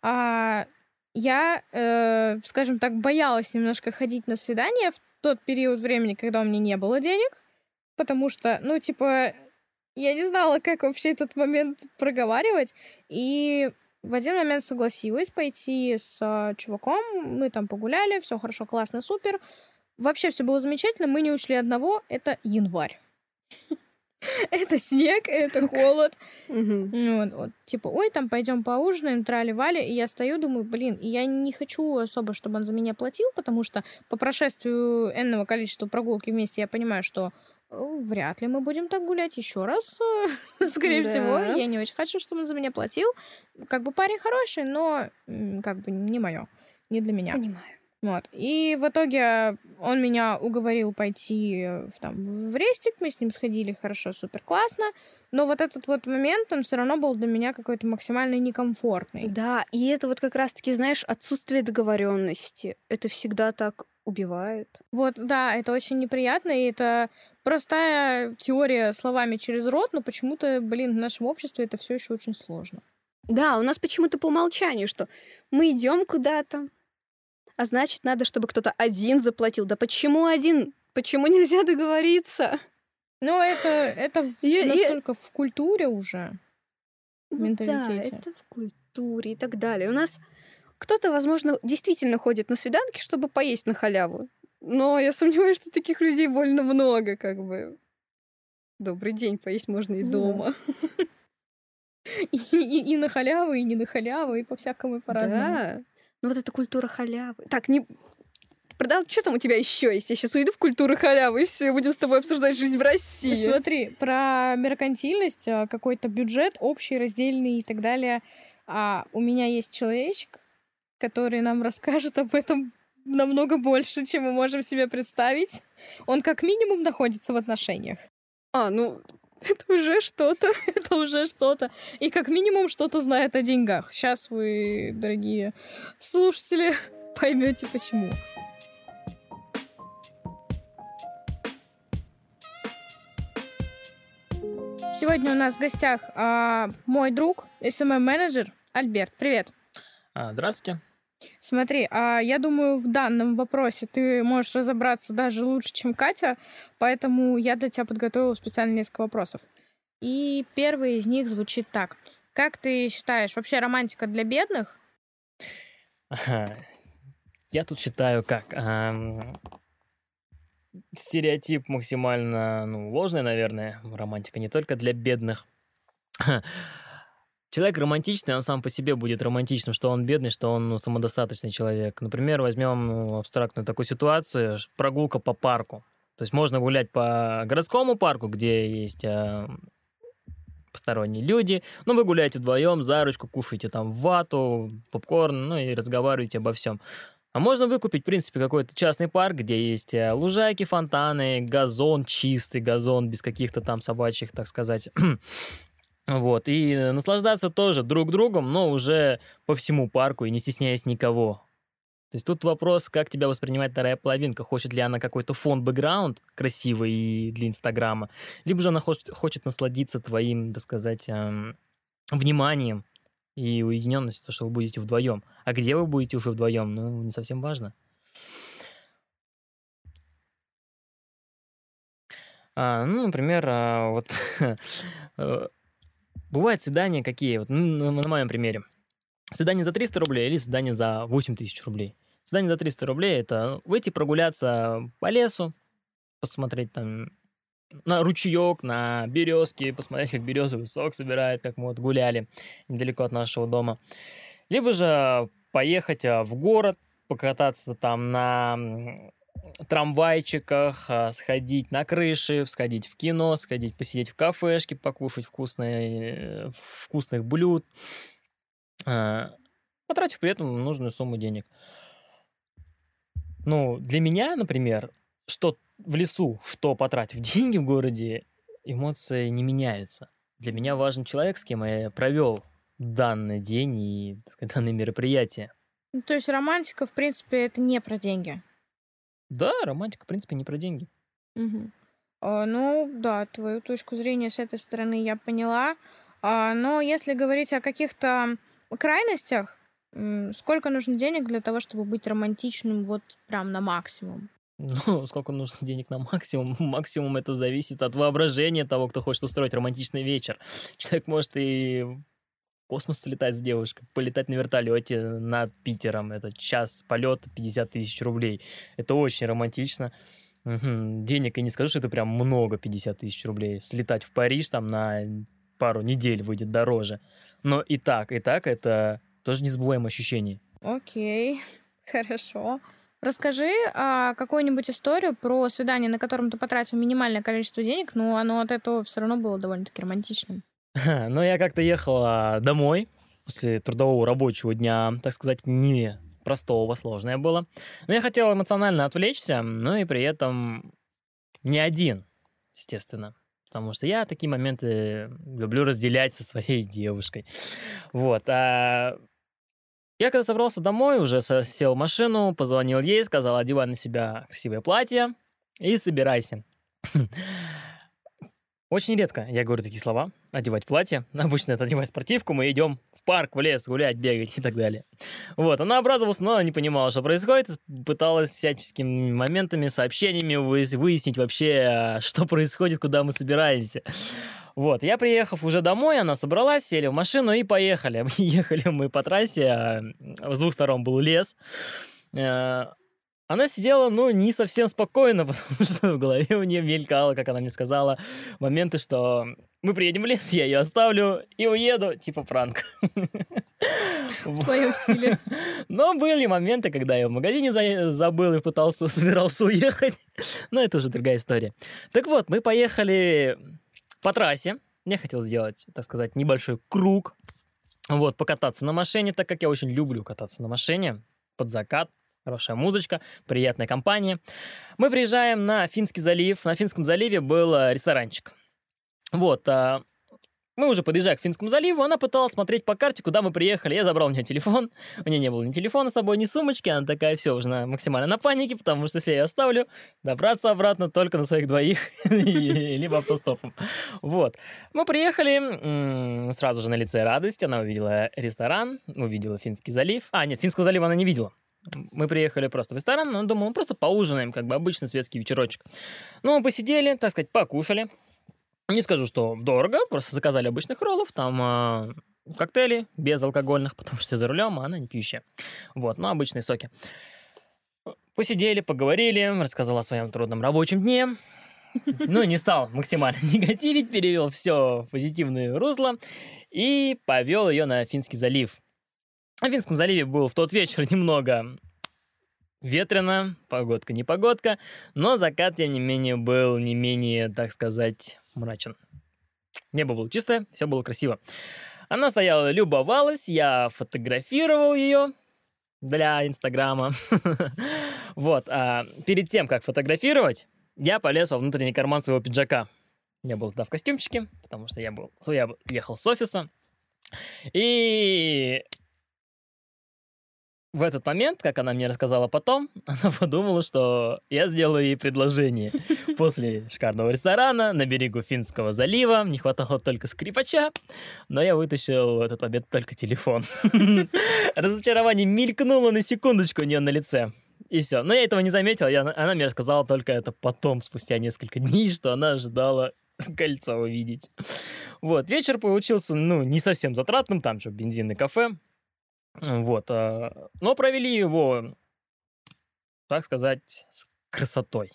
А, я, э, скажем так, боялась немножко ходить на свидание в тот период времени, когда у меня не было денег, потому что, ну, типа, я не знала, как вообще этот момент проговаривать, и в один момент согласилась пойти с чуваком. Мы там погуляли, все хорошо, классно, супер. Вообще все было замечательно. Мы не учли одного. Это январь. Это снег, это холод. Вот, вот, типа, ой, там пойдем поужинаем, трали-вали. И я стою, думаю, блин, и я не хочу особо, чтобы он за меня платил, потому что по прошествию энного количества прогулки вместе я понимаю, что Вряд ли мы будем так гулять еще раз. Скорее да. всего, я не очень хочу, чтобы он за меня платил. Как бы парень хороший, но как бы не мое, не для меня. Понимаю. Вот. И в итоге он меня уговорил пойти в, там, в рестик, мы с ним сходили хорошо, супер классно. Но вот этот вот момент, он все равно был для меня какой-то максимально некомфортный. Да, и это вот как раз-таки, знаешь, отсутствие договоренности. Это всегда так убивает. Вот, да, это очень неприятно, и это простая теория словами через рот, но почему-то, блин, в нашем обществе это все еще очень сложно. Да, у нас почему-то по умолчанию, что мы идем куда-то, а значит, надо, чтобы кто-то один заплатил. Да почему один? Почему нельзя договориться? Ну, это, это и, настолько и... в культуре уже, в ну, менталитете. Да, это в культуре и так далее. У нас кто-то, возможно, действительно ходит на свиданки, чтобы поесть на халяву. Но я сомневаюсь, что таких людей больно много, как бы. Добрый день, поесть можно и дома. И, и, и на халяву, и не на халяву, и по-всякому, и по-разному. Да. Ну вот эта культура халявы. Так, не... Продал, что там у тебя еще есть? Я сейчас уйду в культуру халявы, и все, будем с тобой обсуждать жизнь в России. Смотри, про меркантильность, а, какой-то бюджет общий, раздельный и так далее. А у меня есть человечек, который нам расскажет об этом намного больше, чем мы можем себе представить. Он как минимум находится в отношениях. А, ну, это уже что-то. это уже что-то. И как минимум что-то знает о деньгах. Сейчас вы, дорогие слушатели, поймете почему. Сегодня у нас в гостях а, мой друг, SMM-менеджер Альберт. Привет. А, здравствуйте. Смотри, а я думаю, в данном вопросе ты можешь разобраться даже лучше, чем Катя, поэтому я для тебя подготовила специально несколько вопросов. И первый из них звучит так. Как ты считаешь, вообще романтика для бедных? Я тут считаю как. стереотип максимально, ну, ложный, наверное. Романтика не только для бедных. Человек романтичный, он сам по себе будет романтичным, что он бедный, что он ну, самодостаточный человек. Например, возьмем ну, абстрактную такую ситуацию, прогулка по парку. То есть можно гулять по городскому парку, где есть э, посторонние люди, но вы гуляете вдвоем, за ручку, кушаете там вату, попкорн, ну и разговариваете обо всем. А можно выкупить, в принципе, какой-то частный парк, где есть э, лужайки, фонтаны, газон, чистый газон, без каких-то там собачьих, так сказать, вот, и наслаждаться тоже друг другом, но уже по всему парку и не стесняясь никого. То есть тут вопрос, как тебя воспринимает вторая половинка. Хочет ли она какой-то фон-бэкграунд красивый для Инстаграма, либо же она хочет, хочет насладиться твоим, так сказать, эм, вниманием и уединенностью, то, что вы будете вдвоем. А где вы будете уже вдвоем, ну, не совсем важно. А, ну, например, а, вот э, бывают свидания какие, вот на моем примере. Свидание за 300 рублей или свидание за 8 тысяч рублей. Свидание за 300 рублей – это выйти прогуляться по лесу, посмотреть там на ручеек, на березки, посмотреть, как березовый сок собирает, как мы вот гуляли недалеко от нашего дома. Либо же поехать а, в город, покататься там на трамвайчиках, а, сходить на крыши, сходить в кино, сходить посидеть в кафешке, покушать вкусные, вкусных блюд, а, потратив при этом нужную сумму денег. Ну, для меня, например, что в лесу, что потратив деньги в городе, эмоции не меняются. Для меня важен человек, с кем я провел данный день и сказать, данное мероприятие. Ну, то есть романтика, в принципе, это не про деньги. Да, романтика, в принципе, не про деньги. Угу. А, ну, да, твою точку зрения с этой стороны я поняла. А, но если говорить о каких-то крайностях, сколько нужно денег для того, чтобы быть романтичным вот прям на максимум? Ну, сколько нужно денег на максимум? Максимум это зависит от воображения того, кто хочет устроить романтичный вечер. Человек может и космос слетать с девушкой, полетать на вертолете над Питером. Это час полета 50 тысяч рублей. Это очень романтично. Угу. Денег я не скажу, что это прям много, 50 тысяч рублей. Слетать в Париж там на пару недель выйдет дороже. Но и так, и так это тоже незабываемое ощущение. Окей, хорошо. Расскажи а, какую-нибудь историю про свидание, на котором ты потратил минимальное количество денег, но оно от этого все равно было довольно-таки романтичным. Ну, я как-то ехала домой после трудового рабочего дня, так сказать, не простого, сложное было. Но я хотел эмоционально отвлечься, но и при этом не один, естественно. Потому что я такие моменты люблю разделять со своей девушкой. Вот. А я когда собрался домой, уже сел в машину, позвонил ей, сказал, одевай на себя красивое платье и собирайся. Очень редко я говорю такие слова, одевать платье. Обычно это одевать спортивку, мы идем в парк, в лес, гулять, бегать и так далее. Вот, она обрадовалась, но не понимала, что происходит, пыталась всяческими моментами, сообщениями выяснить вообще, что происходит, куда мы собираемся. Вот, я приехав уже домой, она собралась, сели в машину и поехали. Ехали мы по трассе, а, с двух сторон был лес. Она сидела, ну, не совсем спокойно, потому что в голове у нее мелькало, как она мне сказала, моменты, что мы приедем в лес, я ее оставлю и уеду, типа пранк. В твоем стиле. Но были моменты, когда я в магазине забыл и пытался, собирался уехать. Но это уже другая история. Так вот, мы поехали по трассе. Я хотел сделать, так сказать, небольшой круг. Вот, покататься на машине, так как я очень люблю кататься на машине под закат. Хорошая музычка, приятная компания. Мы приезжаем на Финский залив. На Финском заливе был э, ресторанчик. Вот, а, мы уже подъезжая к Финскому заливу, она пыталась смотреть по карте, куда мы приехали. Я забрал у нее телефон. У нее не было ни телефона с собой, ни сумочки. Она такая, все, уже на, максимально на панике, потому что если я оставлю, добраться обратно только на своих двоих, либо автостопом. Вот. Мы приехали, сразу же на лице радость. Она увидела ресторан, увидела Финский залив. А, нет, Финского залива она не видела. Мы приехали просто в ресторан, но думал, мы просто поужинаем, как бы обычный светский вечерочек. Ну, мы посидели, так сказать, покушали. Не скажу, что дорого, просто заказали обычных роллов, там э, коктейли безалкогольных, потому что за рулем, а она не пьющая. Вот, ну, обычные соки. Посидели, поговорили, рассказал о своем трудном рабочем дне. Ну, не стал максимально негативить, перевел все в позитивное русло и повел ее на Финский залив. На Финском заливе был в тот вечер немного ветрено, погодка не погодка, но закат, тем не менее, был не менее, так сказать, мрачен. Небо было чистое, все было красиво. Она стояла, любовалась, я фотографировал ее для Инстаграма. Вот, а перед тем, как фотографировать, я полез во внутренний карман своего пиджака. Я был тогда в костюмчике, потому что я был, я ехал с офиса. И в этот момент, как она мне рассказала потом, она подумала, что я сделаю ей предложение. После шикарного ресторана на берегу Финского залива не хватало только скрипача, но я вытащил в этот момент только телефон. Разочарование мелькнуло на секундочку у нее на лице. И все. Но я этого не заметил, я, она мне рассказала только это потом, спустя несколько дней, что она ожидала кольца увидеть. Вот, вечер получился, ну, не совсем затратным, там же бензин и кафе. Вот. А, но провели его, так сказать, с красотой.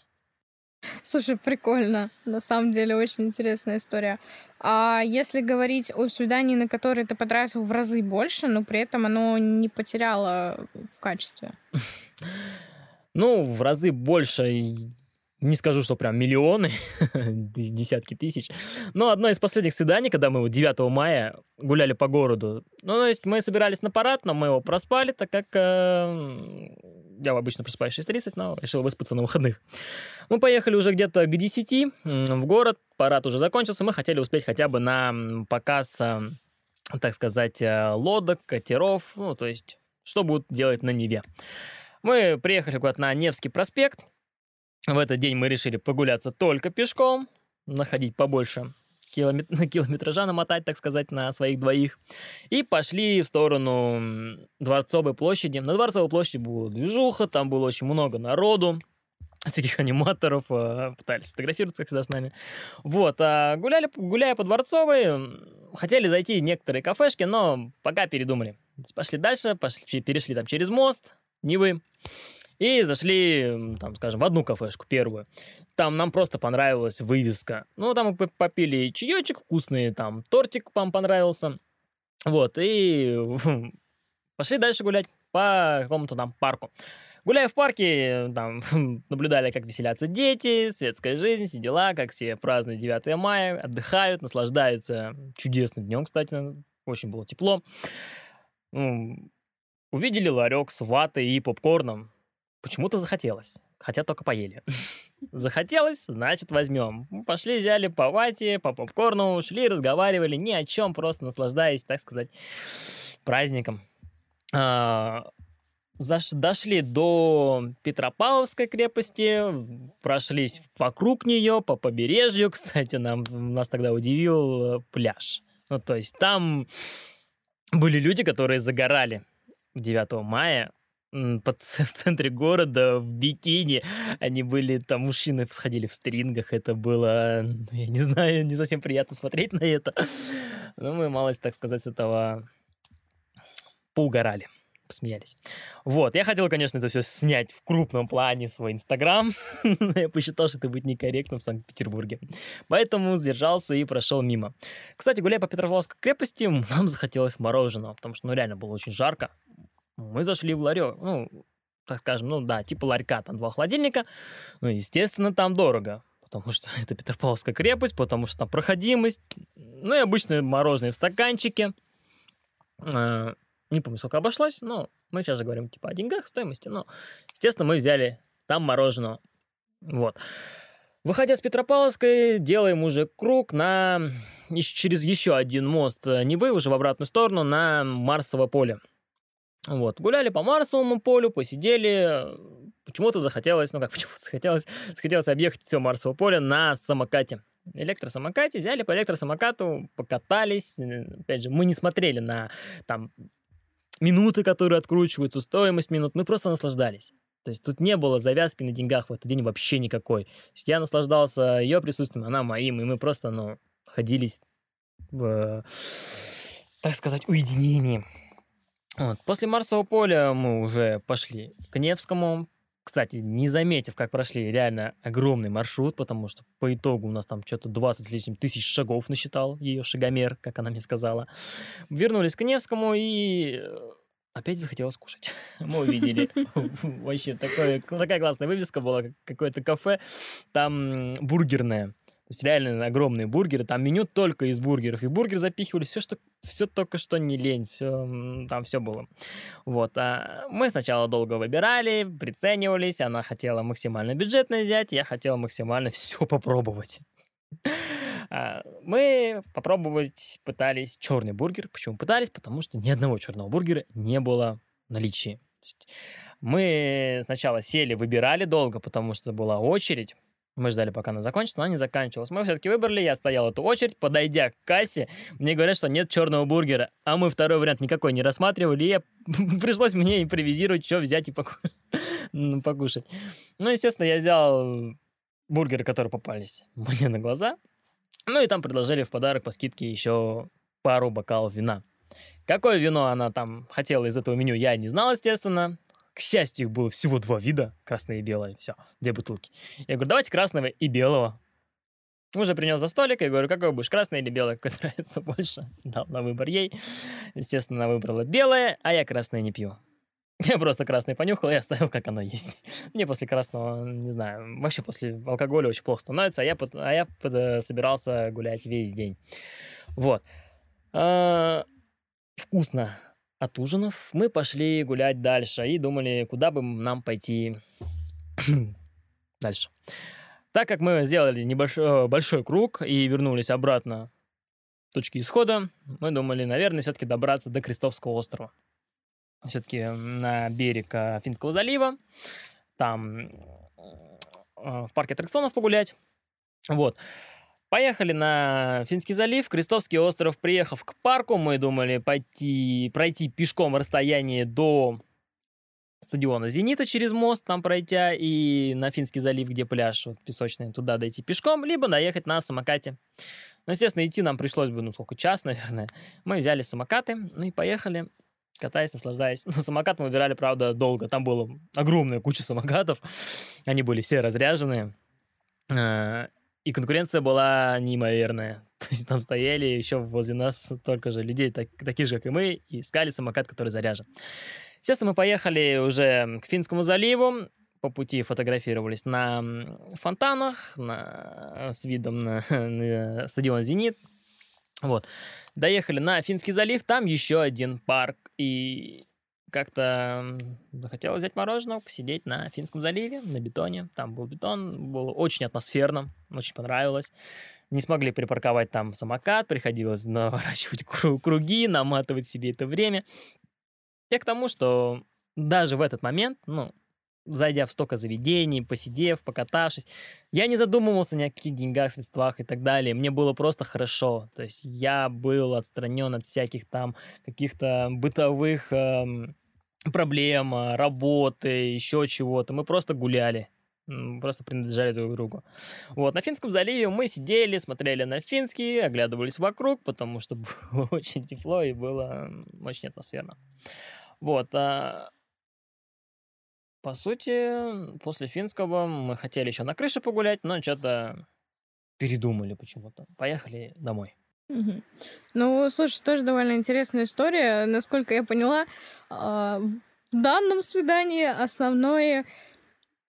Слушай, прикольно. На самом деле очень интересная история. А если говорить о свидании, на которое ты потратил в разы больше, но при этом оно не потеряло в качестве? Ну, в разы больше не скажу, что прям миллионы, десятки тысяч, но одно из последних свиданий, когда мы 9 мая гуляли по городу, ну, то есть мы собирались на парад, но мы его проспали, так как э, я обычно просыпаюсь в 6.30, но решил выспаться на выходных. Мы поехали уже где-то к 10 в город, парад уже закончился, мы хотели успеть хотя бы на показ, э, так сказать, э, лодок, катеров, ну, то есть что будут делать на Неве. Мы приехали куда-то на Невский проспект, в этот день мы решили погуляться только пешком, находить побольше километ... километража, намотать, так сказать, на своих двоих. И пошли в сторону Дворцовой площади. На Дворцовой площади была движуха, там было очень много народу, всяких аниматоров, а, пытались фотографироваться, как всегда, с нами. Вот, а гуляли, гуляя по Дворцовой, хотели зайти в некоторые кафешки, но пока передумали. Пошли дальше, пошли, перешли там через мост, Невы. И зашли, там, скажем, в одну кафешку, первую. Там нам просто понравилась вывеска. Ну, там мы попили чаечек вкусный, там тортик вам понравился. Вот, и пошли дальше гулять по какому-то там парку. Гуляя в парке, там, наблюдали, как веселятся дети, светская жизнь, все дела, как все празднуют 9 мая, отдыхают, наслаждаются чудесным днем, кстати, очень было тепло. Увидели ларек с ватой и попкорном. Почему-то захотелось, хотя только поели. Захотелось, значит, возьмем. Пошли, взяли по вате, по попкорну, шли, разговаривали ни о чем, просто наслаждаясь, так сказать, праздником. А, дошли до Петропавловской крепости, прошлись вокруг нее, по побережью. Кстати, нам, нас тогда удивил пляж. Ну, то есть там были люди, которые загорали 9 мая под, в центре города в бикини. Они были, там мужчины сходили в стрингах. Это было, я не знаю, не совсем приятно смотреть на это. Но мы малость, так сказать, с этого поугорали посмеялись. Вот, я хотел, конечно, это все снять в крупном плане в свой Инстаграм, но я посчитал, что это будет некорректно в Санкт-Петербурге. Поэтому сдержался и прошел мимо. Кстати, гуляя по Петропавловской крепости, нам захотелось мороженого, потому что, ну, реально было очень жарко. Мы зашли в ларек, ну, так скажем, ну да, типа ларька, там два холодильника. Ну, естественно, там дорого, потому что это Петропавловская крепость, потому что там проходимость. Ну и обычные мороженое в стаканчике. А, не помню, сколько обошлось, но мы сейчас же говорим типа о деньгах, стоимости. Но, естественно, мы взяли там мороженое. Вот. Выходя с Петропавловской, делаем уже круг на через еще один мост Невы, уже в обратную сторону, на Марсово поле. Вот, гуляли по Марсовому полю, посидели, почему-то захотелось, ну как почему-то захотелось, захотелось объехать все Марсово поле на самокате. Электросамокате, взяли по электросамокату, покатались. Опять же, мы не смотрели на там минуты, которые откручиваются, стоимость минут, мы просто наслаждались. То есть тут не было завязки на деньгах в этот день вообще никакой. Я наслаждался ее присутствием, она моим, и мы просто, ну, ходились в, так сказать, уединении. Вот. После Марсового поля мы уже пошли к Невскому. кстати, не заметив, как прошли реально огромный маршрут, потому что по итогу у нас там что-то 20 с лишним тысяч шагов насчитал ее шагомер, как она мне сказала. Вернулись к Невскому и э, опять захотелось кушать. Мы увидели вообще такое, такая классная вывеска была, какое-то кафе, там бургерное. То есть реально огромные бургеры, там меню только из бургеров. И бургер запихивали все, что все только что не лень, все, там все было. Вот. А мы сначала долго выбирали, приценивались, она хотела максимально бюджетно взять, я хотела максимально все попробовать. А, мы попробовать пытались черный бургер. Почему пытались? Потому что ни одного черного бургера не было в наличии. Мы сначала сели, выбирали долго, потому что была очередь. Мы ждали, пока она закончится, но она не заканчивалась. Мы все-таки выбрали, я стоял эту очередь, подойдя к кассе, мне говорят, что нет черного бургера, а мы второй вариант никакой не рассматривали, и я... пришлось мне импровизировать, что взять и поку... ну, покушать. Ну, естественно, я взял бургеры, которые попались мне на глаза, ну и там предложили в подарок по скидке еще пару бокалов вина. Какое вино она там хотела из этого меню, я не знал, естественно. К счастью, их было всего два вида, красное и белое, все, две бутылки. Я говорю, давайте красного и белого. Уже принес за столик, я говорю, какой будешь, красный или белый, какой нравится больше. Дал на выбор ей. Естественно, она выбрала белое, а я красное не пью. Я просто красный понюхал и оставил, как оно есть. Мне после красного, не знаю, вообще после алкоголя очень плохо становится, а я, под, а я под, э, собирался гулять весь день. Вот. А, вкусно от ужинов мы пошли гулять дальше и думали, куда бы нам пойти дальше. Так как мы сделали небольшой э, большой круг и вернулись обратно в точки исхода, мы думали, наверное, все-таки добраться до Крестовского острова. Все-таки на берег э, Финского залива, там э, в парке аттракционов погулять. Вот. Поехали на Финский залив, Крестовский остров. Приехав к парку, мы думали пойти, пройти пешком расстояние до стадиона «Зенита» через мост, там пройти, и на Финский залив, где пляж вот, песочный, туда дойти пешком, либо доехать на самокате. Ну, естественно, идти нам пришлось бы, ну, сколько, час, наверное. Мы взяли самокаты, ну и поехали, катаясь, наслаждаясь. Ну, самокат мы выбирали, правда, долго. Там было огромная куча самокатов. Они были все разряженные. И конкуренция была неимоверная. То есть там стояли еще возле нас только же людей, так, таких же, как и мы, и искали самокат, который заряжен. Естественно, мы поехали уже к Финскому заливу, по пути фотографировались на фонтанах, на, с видом на, на стадион «Зенит». Вот. Доехали на Финский залив, там еще один парк. И как-то захотелось взять мороженое, посидеть на Финском заливе, на бетоне. Там был бетон, было очень атмосферно, очень понравилось. Не смогли припарковать там самокат, приходилось наворачивать круги, наматывать себе это время. Я к тому, что даже в этот момент, ну, зайдя в столько заведений, посидев, покатавшись, я не задумывался ни о каких деньгах, средствах и так далее. Мне было просто хорошо. То есть я был отстранен от всяких там каких-то бытовых эм, проблем, работы, еще чего-то. Мы просто гуляли просто принадлежали друг другу. Вот, на Финском заливе мы сидели, смотрели на финский, оглядывались вокруг, потому что было очень тепло и было очень атмосферно. Вот, а по сути, после финского мы хотели еще на крыше погулять, но что-то передумали почему-то. Поехали домой. Угу. Ну, слушай, тоже довольно интересная история. Насколько я поняла, а, в данном свидании основное,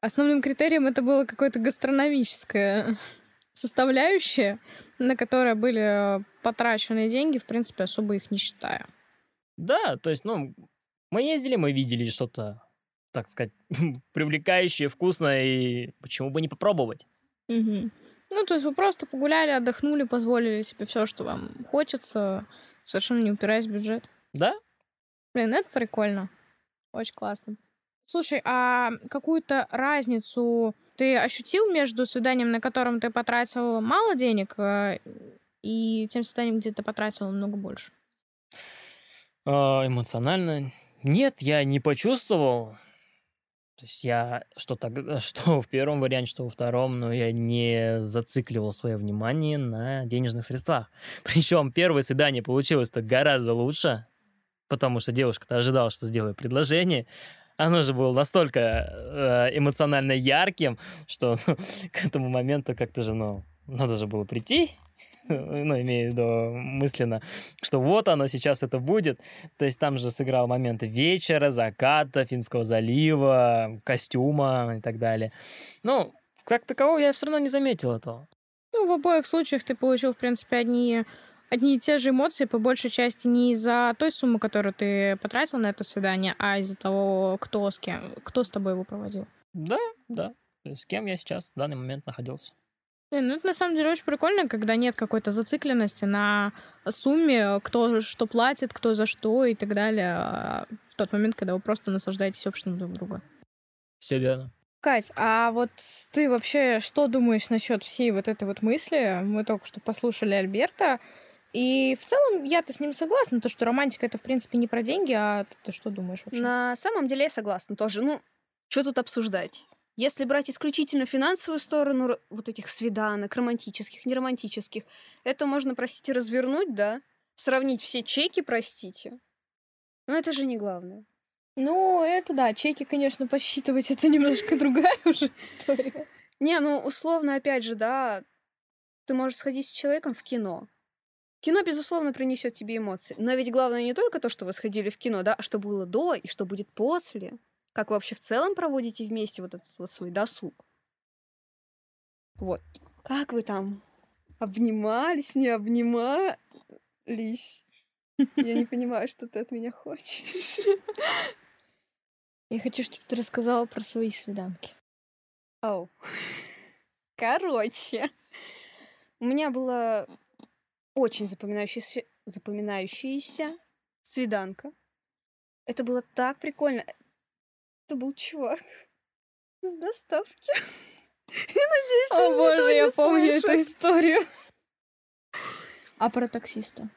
основным критерием это было какое-то гастрономическое составляющее, на которое были потрачены деньги, в принципе, особо их не считая. Да, то есть, ну, мы ездили, мы видели что-то так сказать, привлекающее, вкусное, и почему бы не попробовать? Угу. Ну, то есть вы просто погуляли, отдохнули, позволили себе все, что вам хочется, совершенно не упираясь в бюджет. Да. Блин, это прикольно. Очень классно. Слушай, а какую-то разницу ты ощутил между свиданием, на котором ты потратил мало денег, э, и тем свиданием, где ты потратил намного больше? А, эмоционально? Нет, я не почувствовал. То есть я что, тогда, что в первом варианте, что во втором, но я не зацикливал свое внимание на денежных средствах. Причем первое свидание получилось-то гораздо лучше, потому что девушка-то ожидала, что сделаю предложение, оно же было настолько э, эмоционально ярким, что к этому моменту как-то же, ну, надо же было прийти, ну, имею в виду мысленно, что вот оно сейчас это будет. То есть там же сыграл моменты вечера, заката, Финского залива, костюма и так далее. Ну, как такового я все равно не заметил этого. Ну, в обоих случаях ты получил, в принципе, одни, одни и те же эмоции, по большей части не из-за той суммы, которую ты потратил на это свидание, а из-за того, кто с кем, кто с тобой его проводил. Да, да. То есть с кем я сейчас в данный момент находился. Ну, это на самом деле очень прикольно, когда нет какой-то зацикленности на сумме, кто что платит, кто за что и так далее, в тот момент, когда вы просто наслаждаетесь обществом друг друга. Все верно. Кать, а вот ты вообще что думаешь насчет всей вот этой вот мысли? Мы только что послушали Альберта, и в целом я-то с ним согласна, то, что романтика это, в принципе, не про деньги, а ты, ты что думаешь вообще? На самом деле я согласна тоже. Ну, что тут обсуждать? Если брать исключительно финансовую сторону вот этих свиданок, романтических, неромантических, это можно, простите, развернуть, да? Сравнить все чеки, простите. Но это же не главное. Ну, это да, чеки, конечно, посчитывать это немножко другая уже история. Не, ну, условно, опять же, да, ты можешь сходить с человеком в кино. Кино, безусловно, принесет тебе эмоции. Но ведь главное не только то, что вы сходили в кино, да, а что было до и что будет после. Как вы вообще в целом проводите вместе вот этот вот свой досуг? Вот. Как вы там обнимались, не обнимались? Я не понимаю, что ты от меня хочешь. Я хочу, чтобы ты рассказала про свои свиданки. Оу. Короче, у меня было очень запоминающаяся, запоминающаяся свиданка. Это было так прикольно. Это был чувак с доставки. Я надеюсь, О он боже, я не помню слышит. эту историю. А про таксиста?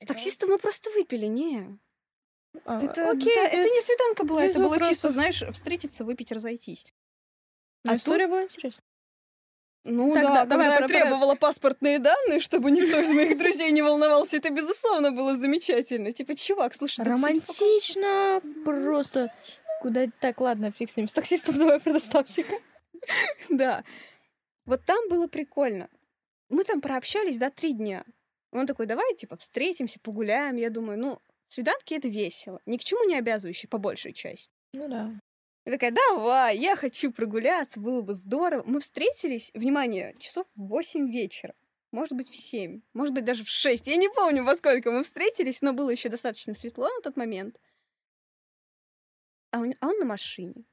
С таксистом мы просто выпили, не. А, Это, окей, да, э, это не свиданка была, это было вопросов. чисто, знаешь, встретиться, выпить, разойтись. ну, а история была интересная. Ну Так, да, да, давай когда я про- про- требовала паспортные данные, чтобы никто из моих друзей не волновался, это, безусловно, было замечательно. Типа, чувак, слушай, Романтично просто. Куда так, ладно, фиг с ним. С таксистом давай про доставщика. Да. Вот там было прикольно. Мы там прообщались, да, три дня. Он такой, давай, типа, встретимся, погуляем. Я думаю, ну, свиданки — это весело. Ни к чему не обязывающие, по большей части. Ну да. Я такая, давай, я хочу прогуляться, было бы здорово. Мы встретились, внимание, часов в 8 вечера. Может быть, в 7, может быть, даже в 6. Я не помню, во сколько мы встретились, но было еще достаточно светло на тот момент. А он, а он на машине.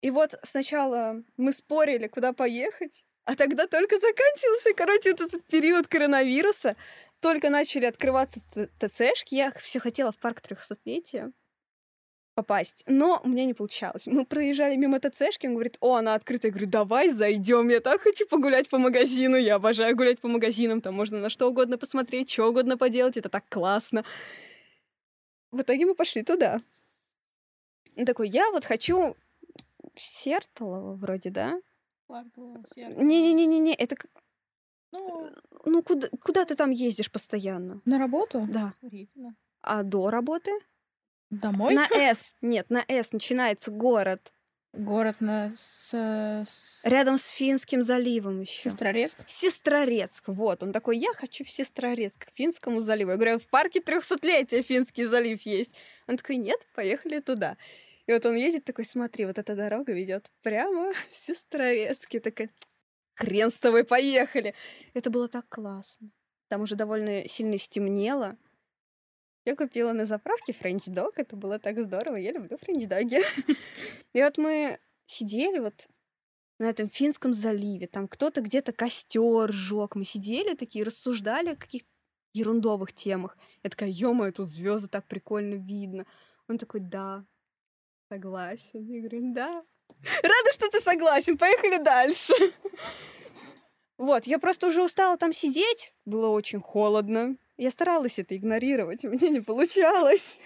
И вот сначала мы спорили, куда поехать, а тогда только заканчивался, короче, этот период коронавируса. Только начали открываться ТЦшки. Я все хотела в парк трехсотлетия попасть, но у меня не получалось. Мы проезжали мимо ТЦшки, он говорит, о, она открыта. Я говорю, давай зайдем, я так хочу погулять по магазину, я обожаю гулять по магазинам, там можно на что угодно посмотреть, что угодно поделать, это так классно. В итоге мы пошли туда. Он такой, я вот хочу Сертолово вроде, да? Не-не-не-не, это... Ну, Ну, куда, куда ты там ездишь постоянно? на работу? Да. Репино. А до работы? Домой? На С. Нет, на С начинается город. Город на с, с... Рядом с Финским заливом еще. Сестрорецк. Сестрорецк. Вот, он такой, я хочу в Сестрорецк, к Финскому заливу. Я говорю, в парке трехсотлетия Финский залив есть. Он такой, нет, поехали туда. И вот он ездит такой, смотри, вот эта дорога ведет прямо в Сестрорецк. Я такая, хрен с тобой, поехали. Это было так классно. Там уже довольно сильно стемнело. Я купила на заправке френч-дог, это было так здорово, я люблю френч-доги. И вот мы сидели вот на этом Финском заливе, там кто-то где-то костер жег, мы сидели такие, рассуждали о каких-то ерундовых темах. Я такая, ё тут звезды так прикольно видно. Он такой, да, согласен. Я говорю, да. Рада, что ты согласен, поехали дальше. Вот, я просто уже устала там сидеть, было очень холодно. Я старалась это игнорировать, у меня не получалось.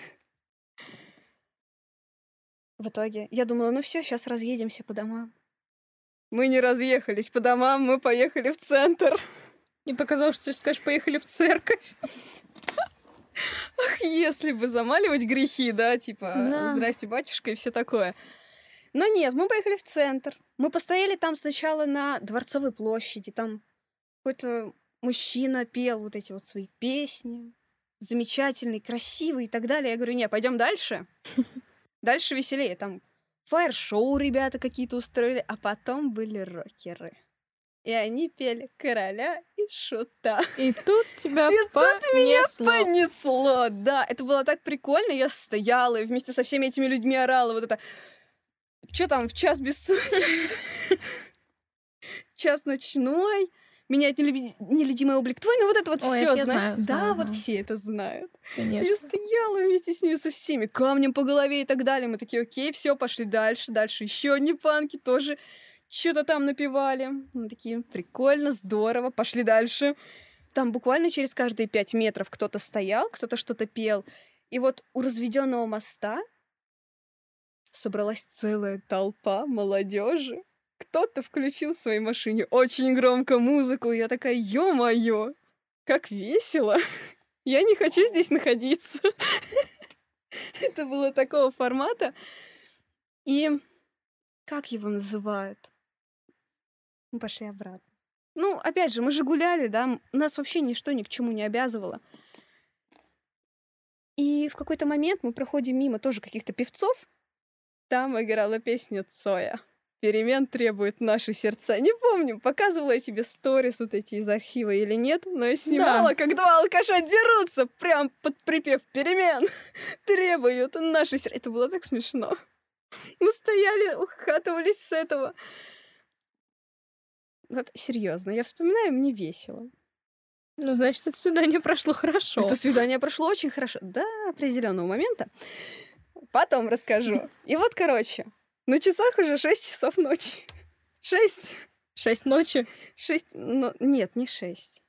В итоге я думала, ну все, сейчас разъедемся по домам. Мы не разъехались по домам, мы поехали в центр. Мне показалось, что ты скажешь, поехали в церковь. Ах, если бы замаливать грехи, да, типа, Да. здрасте, батюшка, и все такое. Но нет, мы поехали в центр. Мы постояли там сначала на Дворцовой площади. Там какой-то мужчина пел вот эти вот свои песни. Замечательный, красивый и так далее. Я говорю, не, пойдем дальше. Дальше веселее. Там фаер-шоу ребята какие-то устроили, а потом были рокеры. И они пели короля и шута. И тут тебя И тут понесло. Понесло, да. Это было так прикольно. Я стояла и вместе со всеми этими людьми орала. Вот это... Что там, в час бессонницы? Час ночной. Менять нелюдимый облик твой. Ну вот это вот Ой, все, это я знаешь. знаю, да, знаю, вот все это знают. Я Конечно. стояла вместе с ними со всеми, камнем по голове и так далее. Мы такие, окей, все, пошли дальше, дальше. Еще одни панки тоже что-то там напевали. Мы такие, прикольно, здорово, пошли дальше. Там буквально через каждые пять метров кто-то стоял, кто-то что-то пел. И вот у разведенного моста собралась целая толпа молодежи. Кто-то включил в своей машине очень громко музыку. Я такая, ё-моё, как весело. Я не хочу здесь находиться. Это было такого формата. И как его называют? Мы пошли обратно. Ну, опять же, мы же гуляли, да, нас вообще ничто ни к чему не обязывало. И в какой-то момент мы проходим мимо тоже каких-то певцов. Там играла песня Цоя. Перемен требует наши сердца. Не помню, показывала я тебе сторис вот эти из архива или нет, но я снимала, как два алкаша дерутся, прям под припев перемен. Требуют наши сердца. Это было так смешно. Мы стояли, ухатывались с этого. Вот серьезно, я вспоминаю, мне весело. Ну, значит, это свидание прошло хорошо. Это свидание прошло очень хорошо. До определенного момента. Потом расскажу. И вот, короче, на часах уже 6 часов ночи. 6. Шесть ночи. 6. Ну, нет, не 6.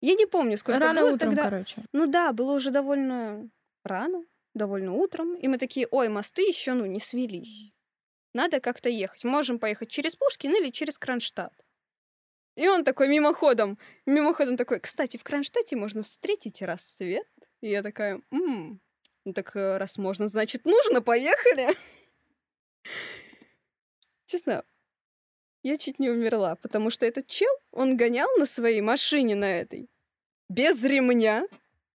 Я не помню, сколько Рано было утром, тогда. короче. Ну да, было уже довольно рано, довольно утром. И мы такие, ой, мосты еще, ну, не свелись. Надо как-то ехать. Можем поехать через Пушкин или через Кронштадт. И он такой мимоходом, мимоходом такой, кстати, в Кронштадте можно встретить рассвет. И я такая, «М, ну так э, раз можно, значит, нужно, поехали. Честно, я чуть не умерла, потому что этот чел, он гонял на своей машине на этой, без ремня,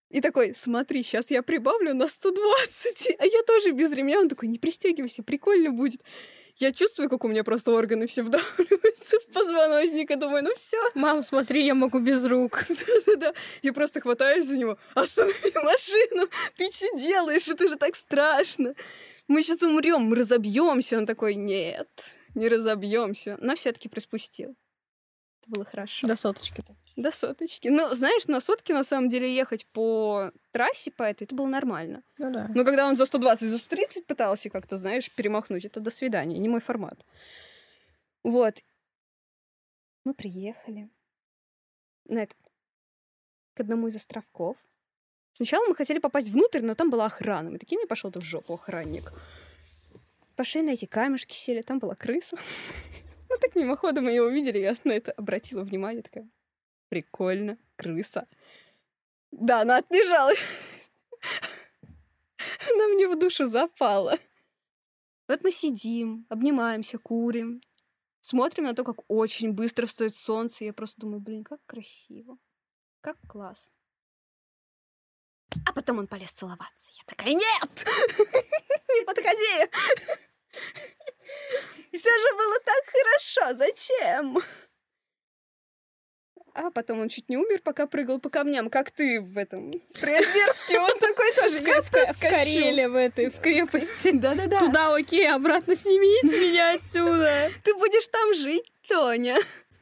и такой, смотри, сейчас я прибавлю на 120, а я тоже без ремня. Он такой, не пристегивайся, прикольно будет. Я чувствую, как у меня просто органы все вдавливаются в позвоночник, и думаю, ну все, Мам, смотри, я могу без рук. да. Я просто хватаюсь за него. Останови машину! Ты что делаешь? Это же так страшно! Мы сейчас умрем, мы разобьемся. Он такой, нет, не разобьемся. Но все-таки приспустил. Было хорошо. До соточки-то. До соточки. Ну, знаешь, на сотки на самом деле ехать по трассе по этой, это было нормально. Ну да. Но когда он за 120, за 130 пытался как-то, знаешь, перемахнуть, это до свидания, не мой формат. Вот. Мы приехали на этот, к одному из островков. Сначала мы хотели попасть внутрь, но там была охрана. Мы такие, не пошел ты в жопу, охранник. Пошли на эти камешки, сели, там была крыса. Так мимоходом ее увидели, я на это обратила внимание, такая, прикольно, крыса. Да, она отлежала. Она мне в душу запала. Вот мы сидим, обнимаемся, курим, смотрим на то, как очень быстро встает солнце. Я просто думаю, блин, как красиво, как классно. А потом он полез целоваться. Я такая, нет! Не подходи! Все же было так хорошо, зачем? А потом он чуть не умер, пока прыгал по камням, как ты в этом в Приозерске. Он такой тоже. Я В Карелии в этой, в крепости. Да-да-да. Туда окей, обратно снимите меня отсюда. Ты будешь там жить, Тоня.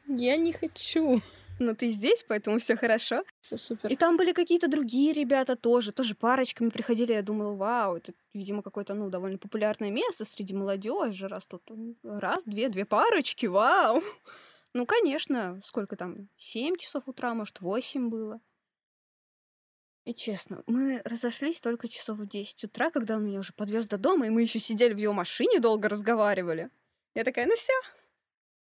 Я не хочу. Но ты здесь, поэтому все хорошо. Все супер. И там были какие-то другие ребята тоже, тоже парочками приходили. Я думала, вау, это, видимо, какое-то, ну, довольно популярное место среди молодежи, раз тут раз, две, две парочки, вау. Ну, конечно, сколько там, семь часов утра, может, восемь было. И честно, мы разошлись только часов в 10 утра, когда он меня уже подвез до дома, и мы еще сидели в его машине, долго разговаривали. Я такая, ну все,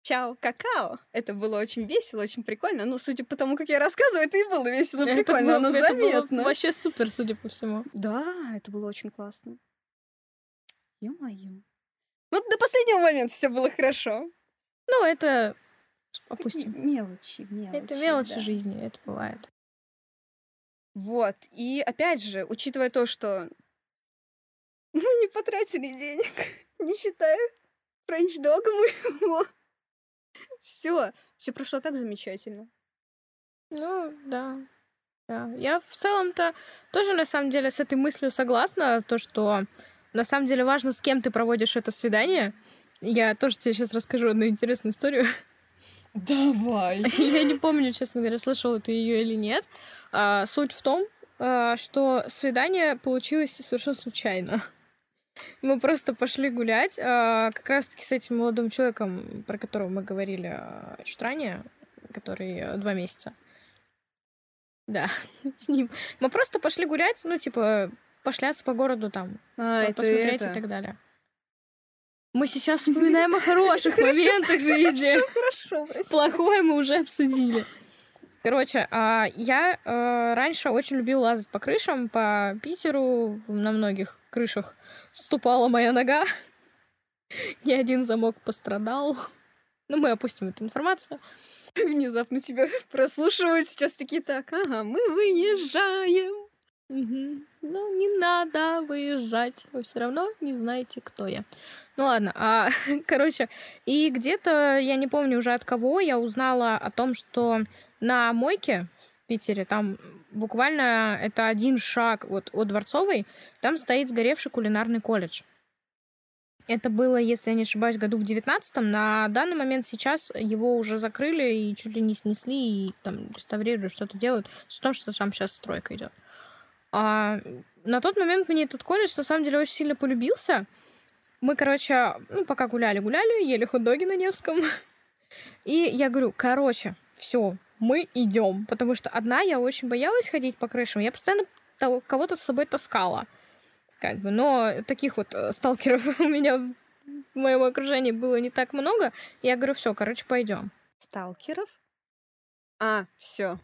Чао, какао. Это было очень весело, очень прикольно. Ну, судя по тому, как я рассказываю, это и было весело, Это прикольно, было- но это было заметно. вообще супер, судя по всему. Да, это было очень классно. Ё-моё. Ну, до последнего момента все было хорошо. Ну, это Такие опустим. Мелочи, мелочи. Это мелочи да. жизни, это бывает. Вот. И опять же, учитывая то, что мы не потратили денег, не считая френч-дога моего, все, все прошло так замечательно. Ну, да. Да. Я в целом-то тоже на самом деле с этой мыслью согласна, то, что на самом деле важно, с кем ты проводишь это свидание. Я тоже тебе сейчас расскажу одну интересную историю. Давай. Я не помню, честно говоря, слышала ты ее или нет. А, суть в том, а, что свидание получилось совершенно случайно. Мы просто пошли гулять, а, как раз-таки с этим молодым человеком, про которого мы говорили а, чуть ранее, который два месяца. Да, с ним. Мы просто пошли гулять, ну, типа, пошляться по городу там, А, это посмотреть это. и так далее. Мы сейчас вспоминаем о хороших моментах жизни. Плохое мы уже обсудили. Короче, а, я э, раньше очень любила лазать по крышам, по Питеру, на многих крышах ступала моя нога. Ни один замок пострадал. Ну, мы опустим эту информацию. Внезапно тебя прослушивают сейчас такие, так, ага, мы выезжаем. Мгм. Ну, не надо выезжать. Вы все равно не знаете, кто я. Ну ладно, а, короче, и где-то, я не помню уже от кого, я узнала о том, что на мойке в Питере, там буквально это один шаг вот от Дворцовой, там стоит сгоревший кулинарный колледж. Это было, если я не ошибаюсь, году в девятнадцатом. На данный момент сейчас его уже закрыли и чуть ли не снесли, и там реставрируют, что-то делают. С том, что там сейчас стройка идет. А, на тот момент мне этот колледж на самом деле очень сильно полюбился. Мы, короче, ну, пока гуляли-гуляли, ели хот-доги на Невском. И я говорю, короче, все, мы идем. Потому что одна я очень боялась ходить по крышам. Я постоянно кого-то с собой таскала. Как бы, но таких вот э, сталкеров у меня в моем окружении было не так много. Я говорю, все, короче, пойдем. Сталкеров? А, все.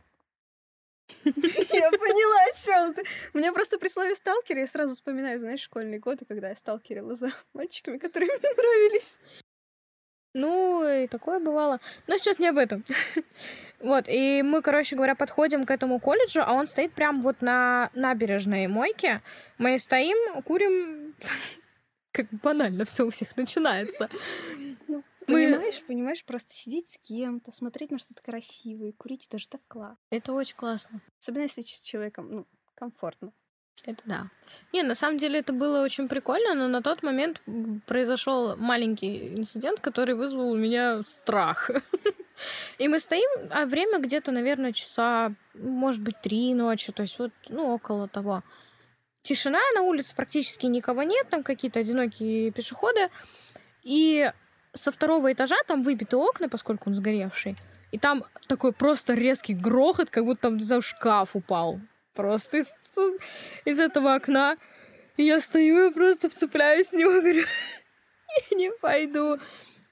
Я поняла, о чем ты. У меня просто при слове сталкер я сразу вспоминаю, знаешь, школьные годы, когда я сталкерила за мальчиками, которые мне нравились. Ну, и такое бывало. Но сейчас не об этом. Вот, и мы, короче говоря, подходим к этому колледжу, а он стоит прям вот на набережной мойке. Мы стоим, курим. Как банально все у всех начинается. Ну, Мы- Понимаешь, понимаешь, просто сидеть с кем-то, смотреть на что-то красивое, курить это же так классно. Это очень классно. Особенно если с человеком, ну, комфортно. Это да. Не, на самом деле это было очень прикольно, но на тот момент произошел маленький инцидент, который вызвал у меня страх. И мы стоим, а время где-то, наверное, часа, может быть, три ночи, то есть вот, ну, около того. Тишина, на улице практически никого нет, там какие-то одинокие пешеходы. И со второго этажа там выбиты окна, поскольку он сгоревший. И там такой просто резкий грохот, как будто там, знаю, шкаф упал. Просто из, из этого окна. И я стою и просто вцепляюсь в него, говорю, я не пойду.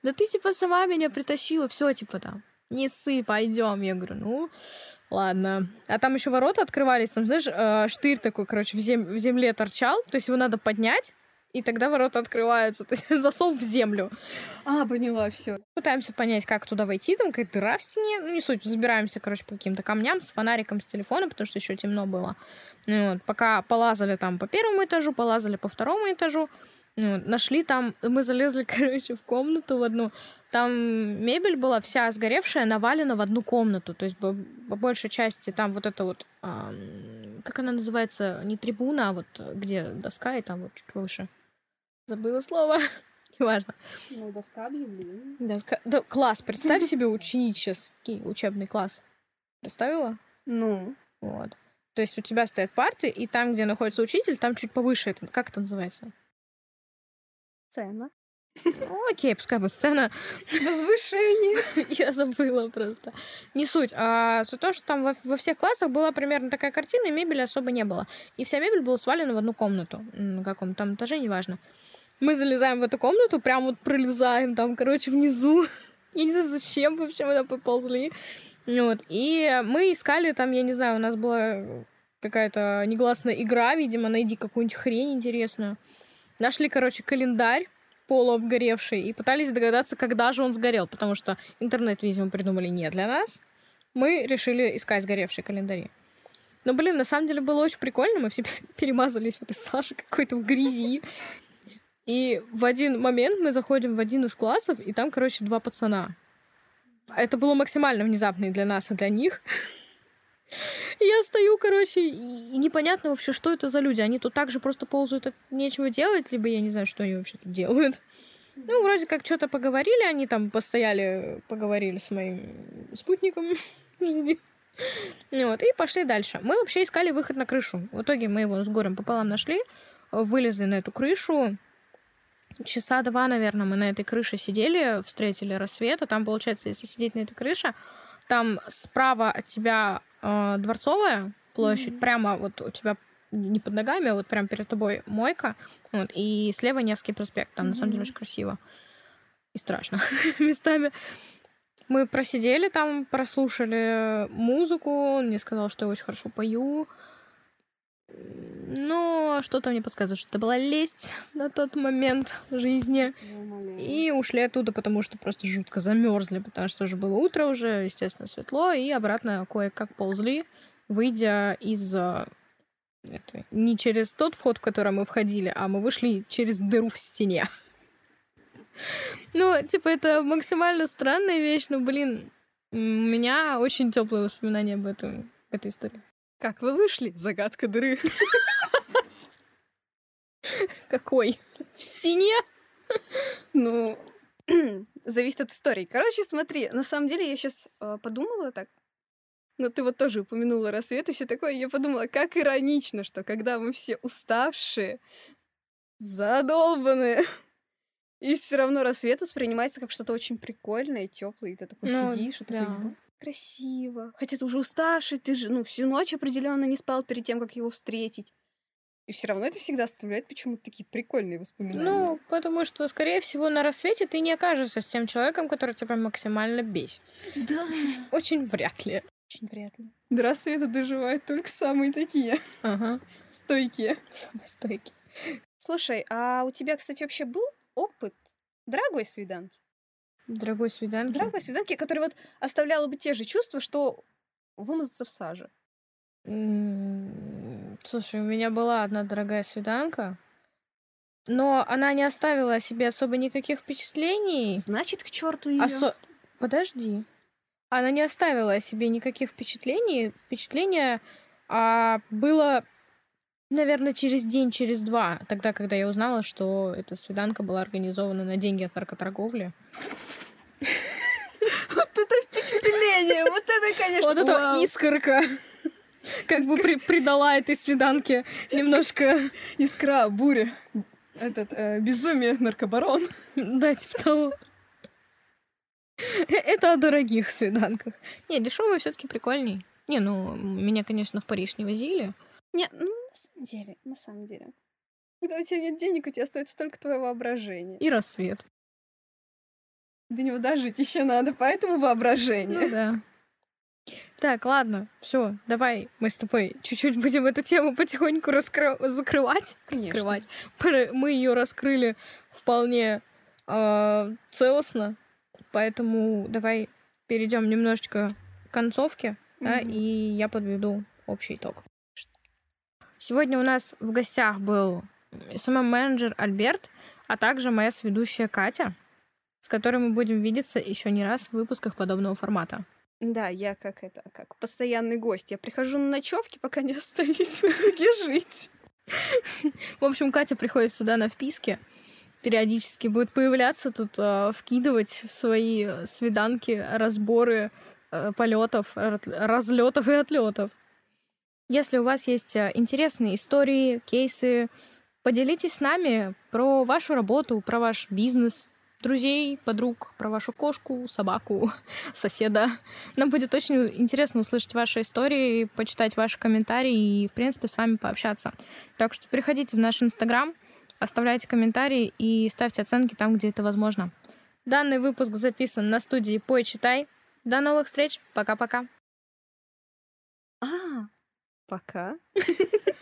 Да ты типа сама меня притащила, все типа там. Не ссы, пойдем. Я говорю, ну, ладно. А там еще ворота открывались, там, знаешь, э, штырь такой, короче, в, зем- в земле торчал, то есть его надо поднять, и тогда ворота открываются, то есть засов в землю. А, поняла, все. Пытаемся понять, как туда войти, там какая-то дыра в стене, ну не суть, забираемся, короче, по каким-то камням с фонариком, с телефона, потому что еще темно было. Ну, вот, пока полазали там по первому этажу, полазали по второму этажу, ну, нашли там, мы залезли, короче, в комнату в одну, там мебель была вся сгоревшая, навалена в одну комнату, то есть по, большей части там вот это вот, ам, как она называется, не трибуна, а вот где доска и там вот чуть выше. Забыла слово, неважно. Ну, доска объявлений. Да, ска- да, класс. Представь себе ученический учебный класс. Представила? Ну, Вот. То есть у тебя стоят парты, и там, где находится учитель, там чуть повыше. Это, как это называется? цена. Ну, окей, пускай будет сцена. Возвышение. Я забыла просто. Не суть. А суть в том, что там во, во всех классах была примерно такая картина, и мебели особо не было. И вся мебель была свалена в одну комнату. На каком там этаже, неважно. Мы залезаем в эту комнату, прям вот пролезаем там, короче, внизу. Я не знаю, зачем вообще мы там поползли. Вот. И мы искали там, я не знаю, у нас была какая-то негласная игра, видимо, найди какую-нибудь хрень интересную. Нашли, короче, календарь полуобгоревший и пытались догадаться, когда же он сгорел, потому что интернет, видимо, придумали не для нас. Мы решили искать сгоревшие календари. Но, блин, на самом деле было очень прикольно. Мы все перемазались в этой Саше какой-то в грязи. И в один момент мы заходим в один из классов, и там, короче, два пацана. Это было максимально внезапно и для нас, и для них. Я стою, короче, и непонятно вообще, что это за люди. Они тут также просто ползают, от нечего делать, либо я не знаю, что они вообще тут делают. Ну, вроде как что-то поговорили, они там постояли, поговорили с моим спутником. Вот, и пошли дальше. Мы вообще искали выход на крышу. В итоге мы его с горем пополам нашли, вылезли на эту крышу. Часа два, наверное, мы на этой крыше сидели, встретили рассвет. А там, получается, если сидеть на этой крыше, там справа от тебя э, дворцовая площадь, mm-hmm. прямо вот у тебя не под ногами, а вот прямо перед тобой мойка, вот, и слева Невский проспект. Там, mm-hmm. на самом деле, очень красиво и страшно местами. Мы просидели там, прослушали музыку. Мне сказал, что я очень хорошо пою. Но что-то мне подсказывает, что это была лесть на тот момент жизни. И ушли оттуда, потому что просто жутко замерзли, потому что уже было утро уже, естественно, светло, и обратно кое-как ползли, выйдя из это, не через тот вход, в который мы входили, а мы вышли через дыру в стене. Ну, типа, это максимально странная вещь, но, блин, у меня очень теплые воспоминания об этом, этой истории. Как вы вышли? Загадка дыры. Какой? В стене? Ну, зависит от истории. Короче, смотри, на самом деле я сейчас э, подумала так, но ты вот тоже упомянула рассвет и все такое. Я подумала, как иронично, что когда мы все уставшие, задолбанные, и все равно рассвет воспринимается как что-то очень прикольное теплое, и ты такой ну, сидишь, и да. такой, красиво. Хотя ты уже уставший, ты же, ну, всю ночь определенно не спал перед тем, как его встретить. И все равно это всегда оставляет почему-то такие прикольные воспоминания. Ну, потому что, скорее всего, на рассвете ты не окажешься с тем человеком, который тебя максимально бесит. Да. Очень вряд ли. Очень вряд ли. До рассвета доживают только самые такие. Ага. Стойкие. Самые стойкие. Слушай, а у тебя, кстати, вообще был опыт дорогой свиданки? Дорогой свиданки? Дорогой свиданки, который вот оставляла бы те же чувства, что вымазаться в саже. Слушай, у меня была одна дорогая свиданка, но она не оставила о себе особо никаких впечатлений. Значит, к черту ее. Осо... Подожди. Она не оставила о себе никаких впечатлений. Впечатление а, было, наверное, через день, через два. Тогда, когда я узнала, что эта свиданка была организована на деньги от наркоторговли. Вот это впечатление! Вот это, конечно, Вот это искорка! Как бы придала этой свиданке немножко... Искра, буря. Этот, э, безумие, наркобарон. Да, типа того. Э, это о дорогих свиданках. Не, дешевые все таки прикольней. Не, ну, меня, конечно, в Париж не возили. Не, ну, самом деле, на самом деле. Когда у тебя нет денег, у тебя остается только твое воображение. И рассвет. До него дожить еще надо, поэтому воображение. Ну да. Так, ладно, все, давай мы с тобой чуть-чуть будем эту тему потихоньку раскры... закрывать. Конечно. Раскрывать. Мы ее раскрыли вполне э, целостно, поэтому давай перейдем немножечко к концовке, mm-hmm. да, и я подведу общий итог. Сегодня у нас в гостях был СММ-менеджер Альберт, а также моя сведущая Катя с которой мы будем видеться еще не раз в выпусках подобного формата. Да, я как это, как постоянный гость. Я прихожу на ночевки, пока не остаюсь в итоге жить. В общем, Катя приходит сюда на вписке, периодически будет появляться тут, э, вкидывать свои свиданки, разборы э, полетов, разлетов и отлетов. Если у вас есть э, интересные истории, кейсы, поделитесь с нами про вашу работу, про ваш бизнес, друзей, подруг, про вашу кошку, собаку, соседа. Нам будет очень интересно услышать ваши истории, почитать ваши комментарии и, в принципе, с вами пообщаться. Так что приходите в наш Инстаграм, оставляйте комментарии и ставьте оценки там, где это возможно. Данный выпуск записан на студии Пой Читай. До новых встреч. Пока-пока. А, пока.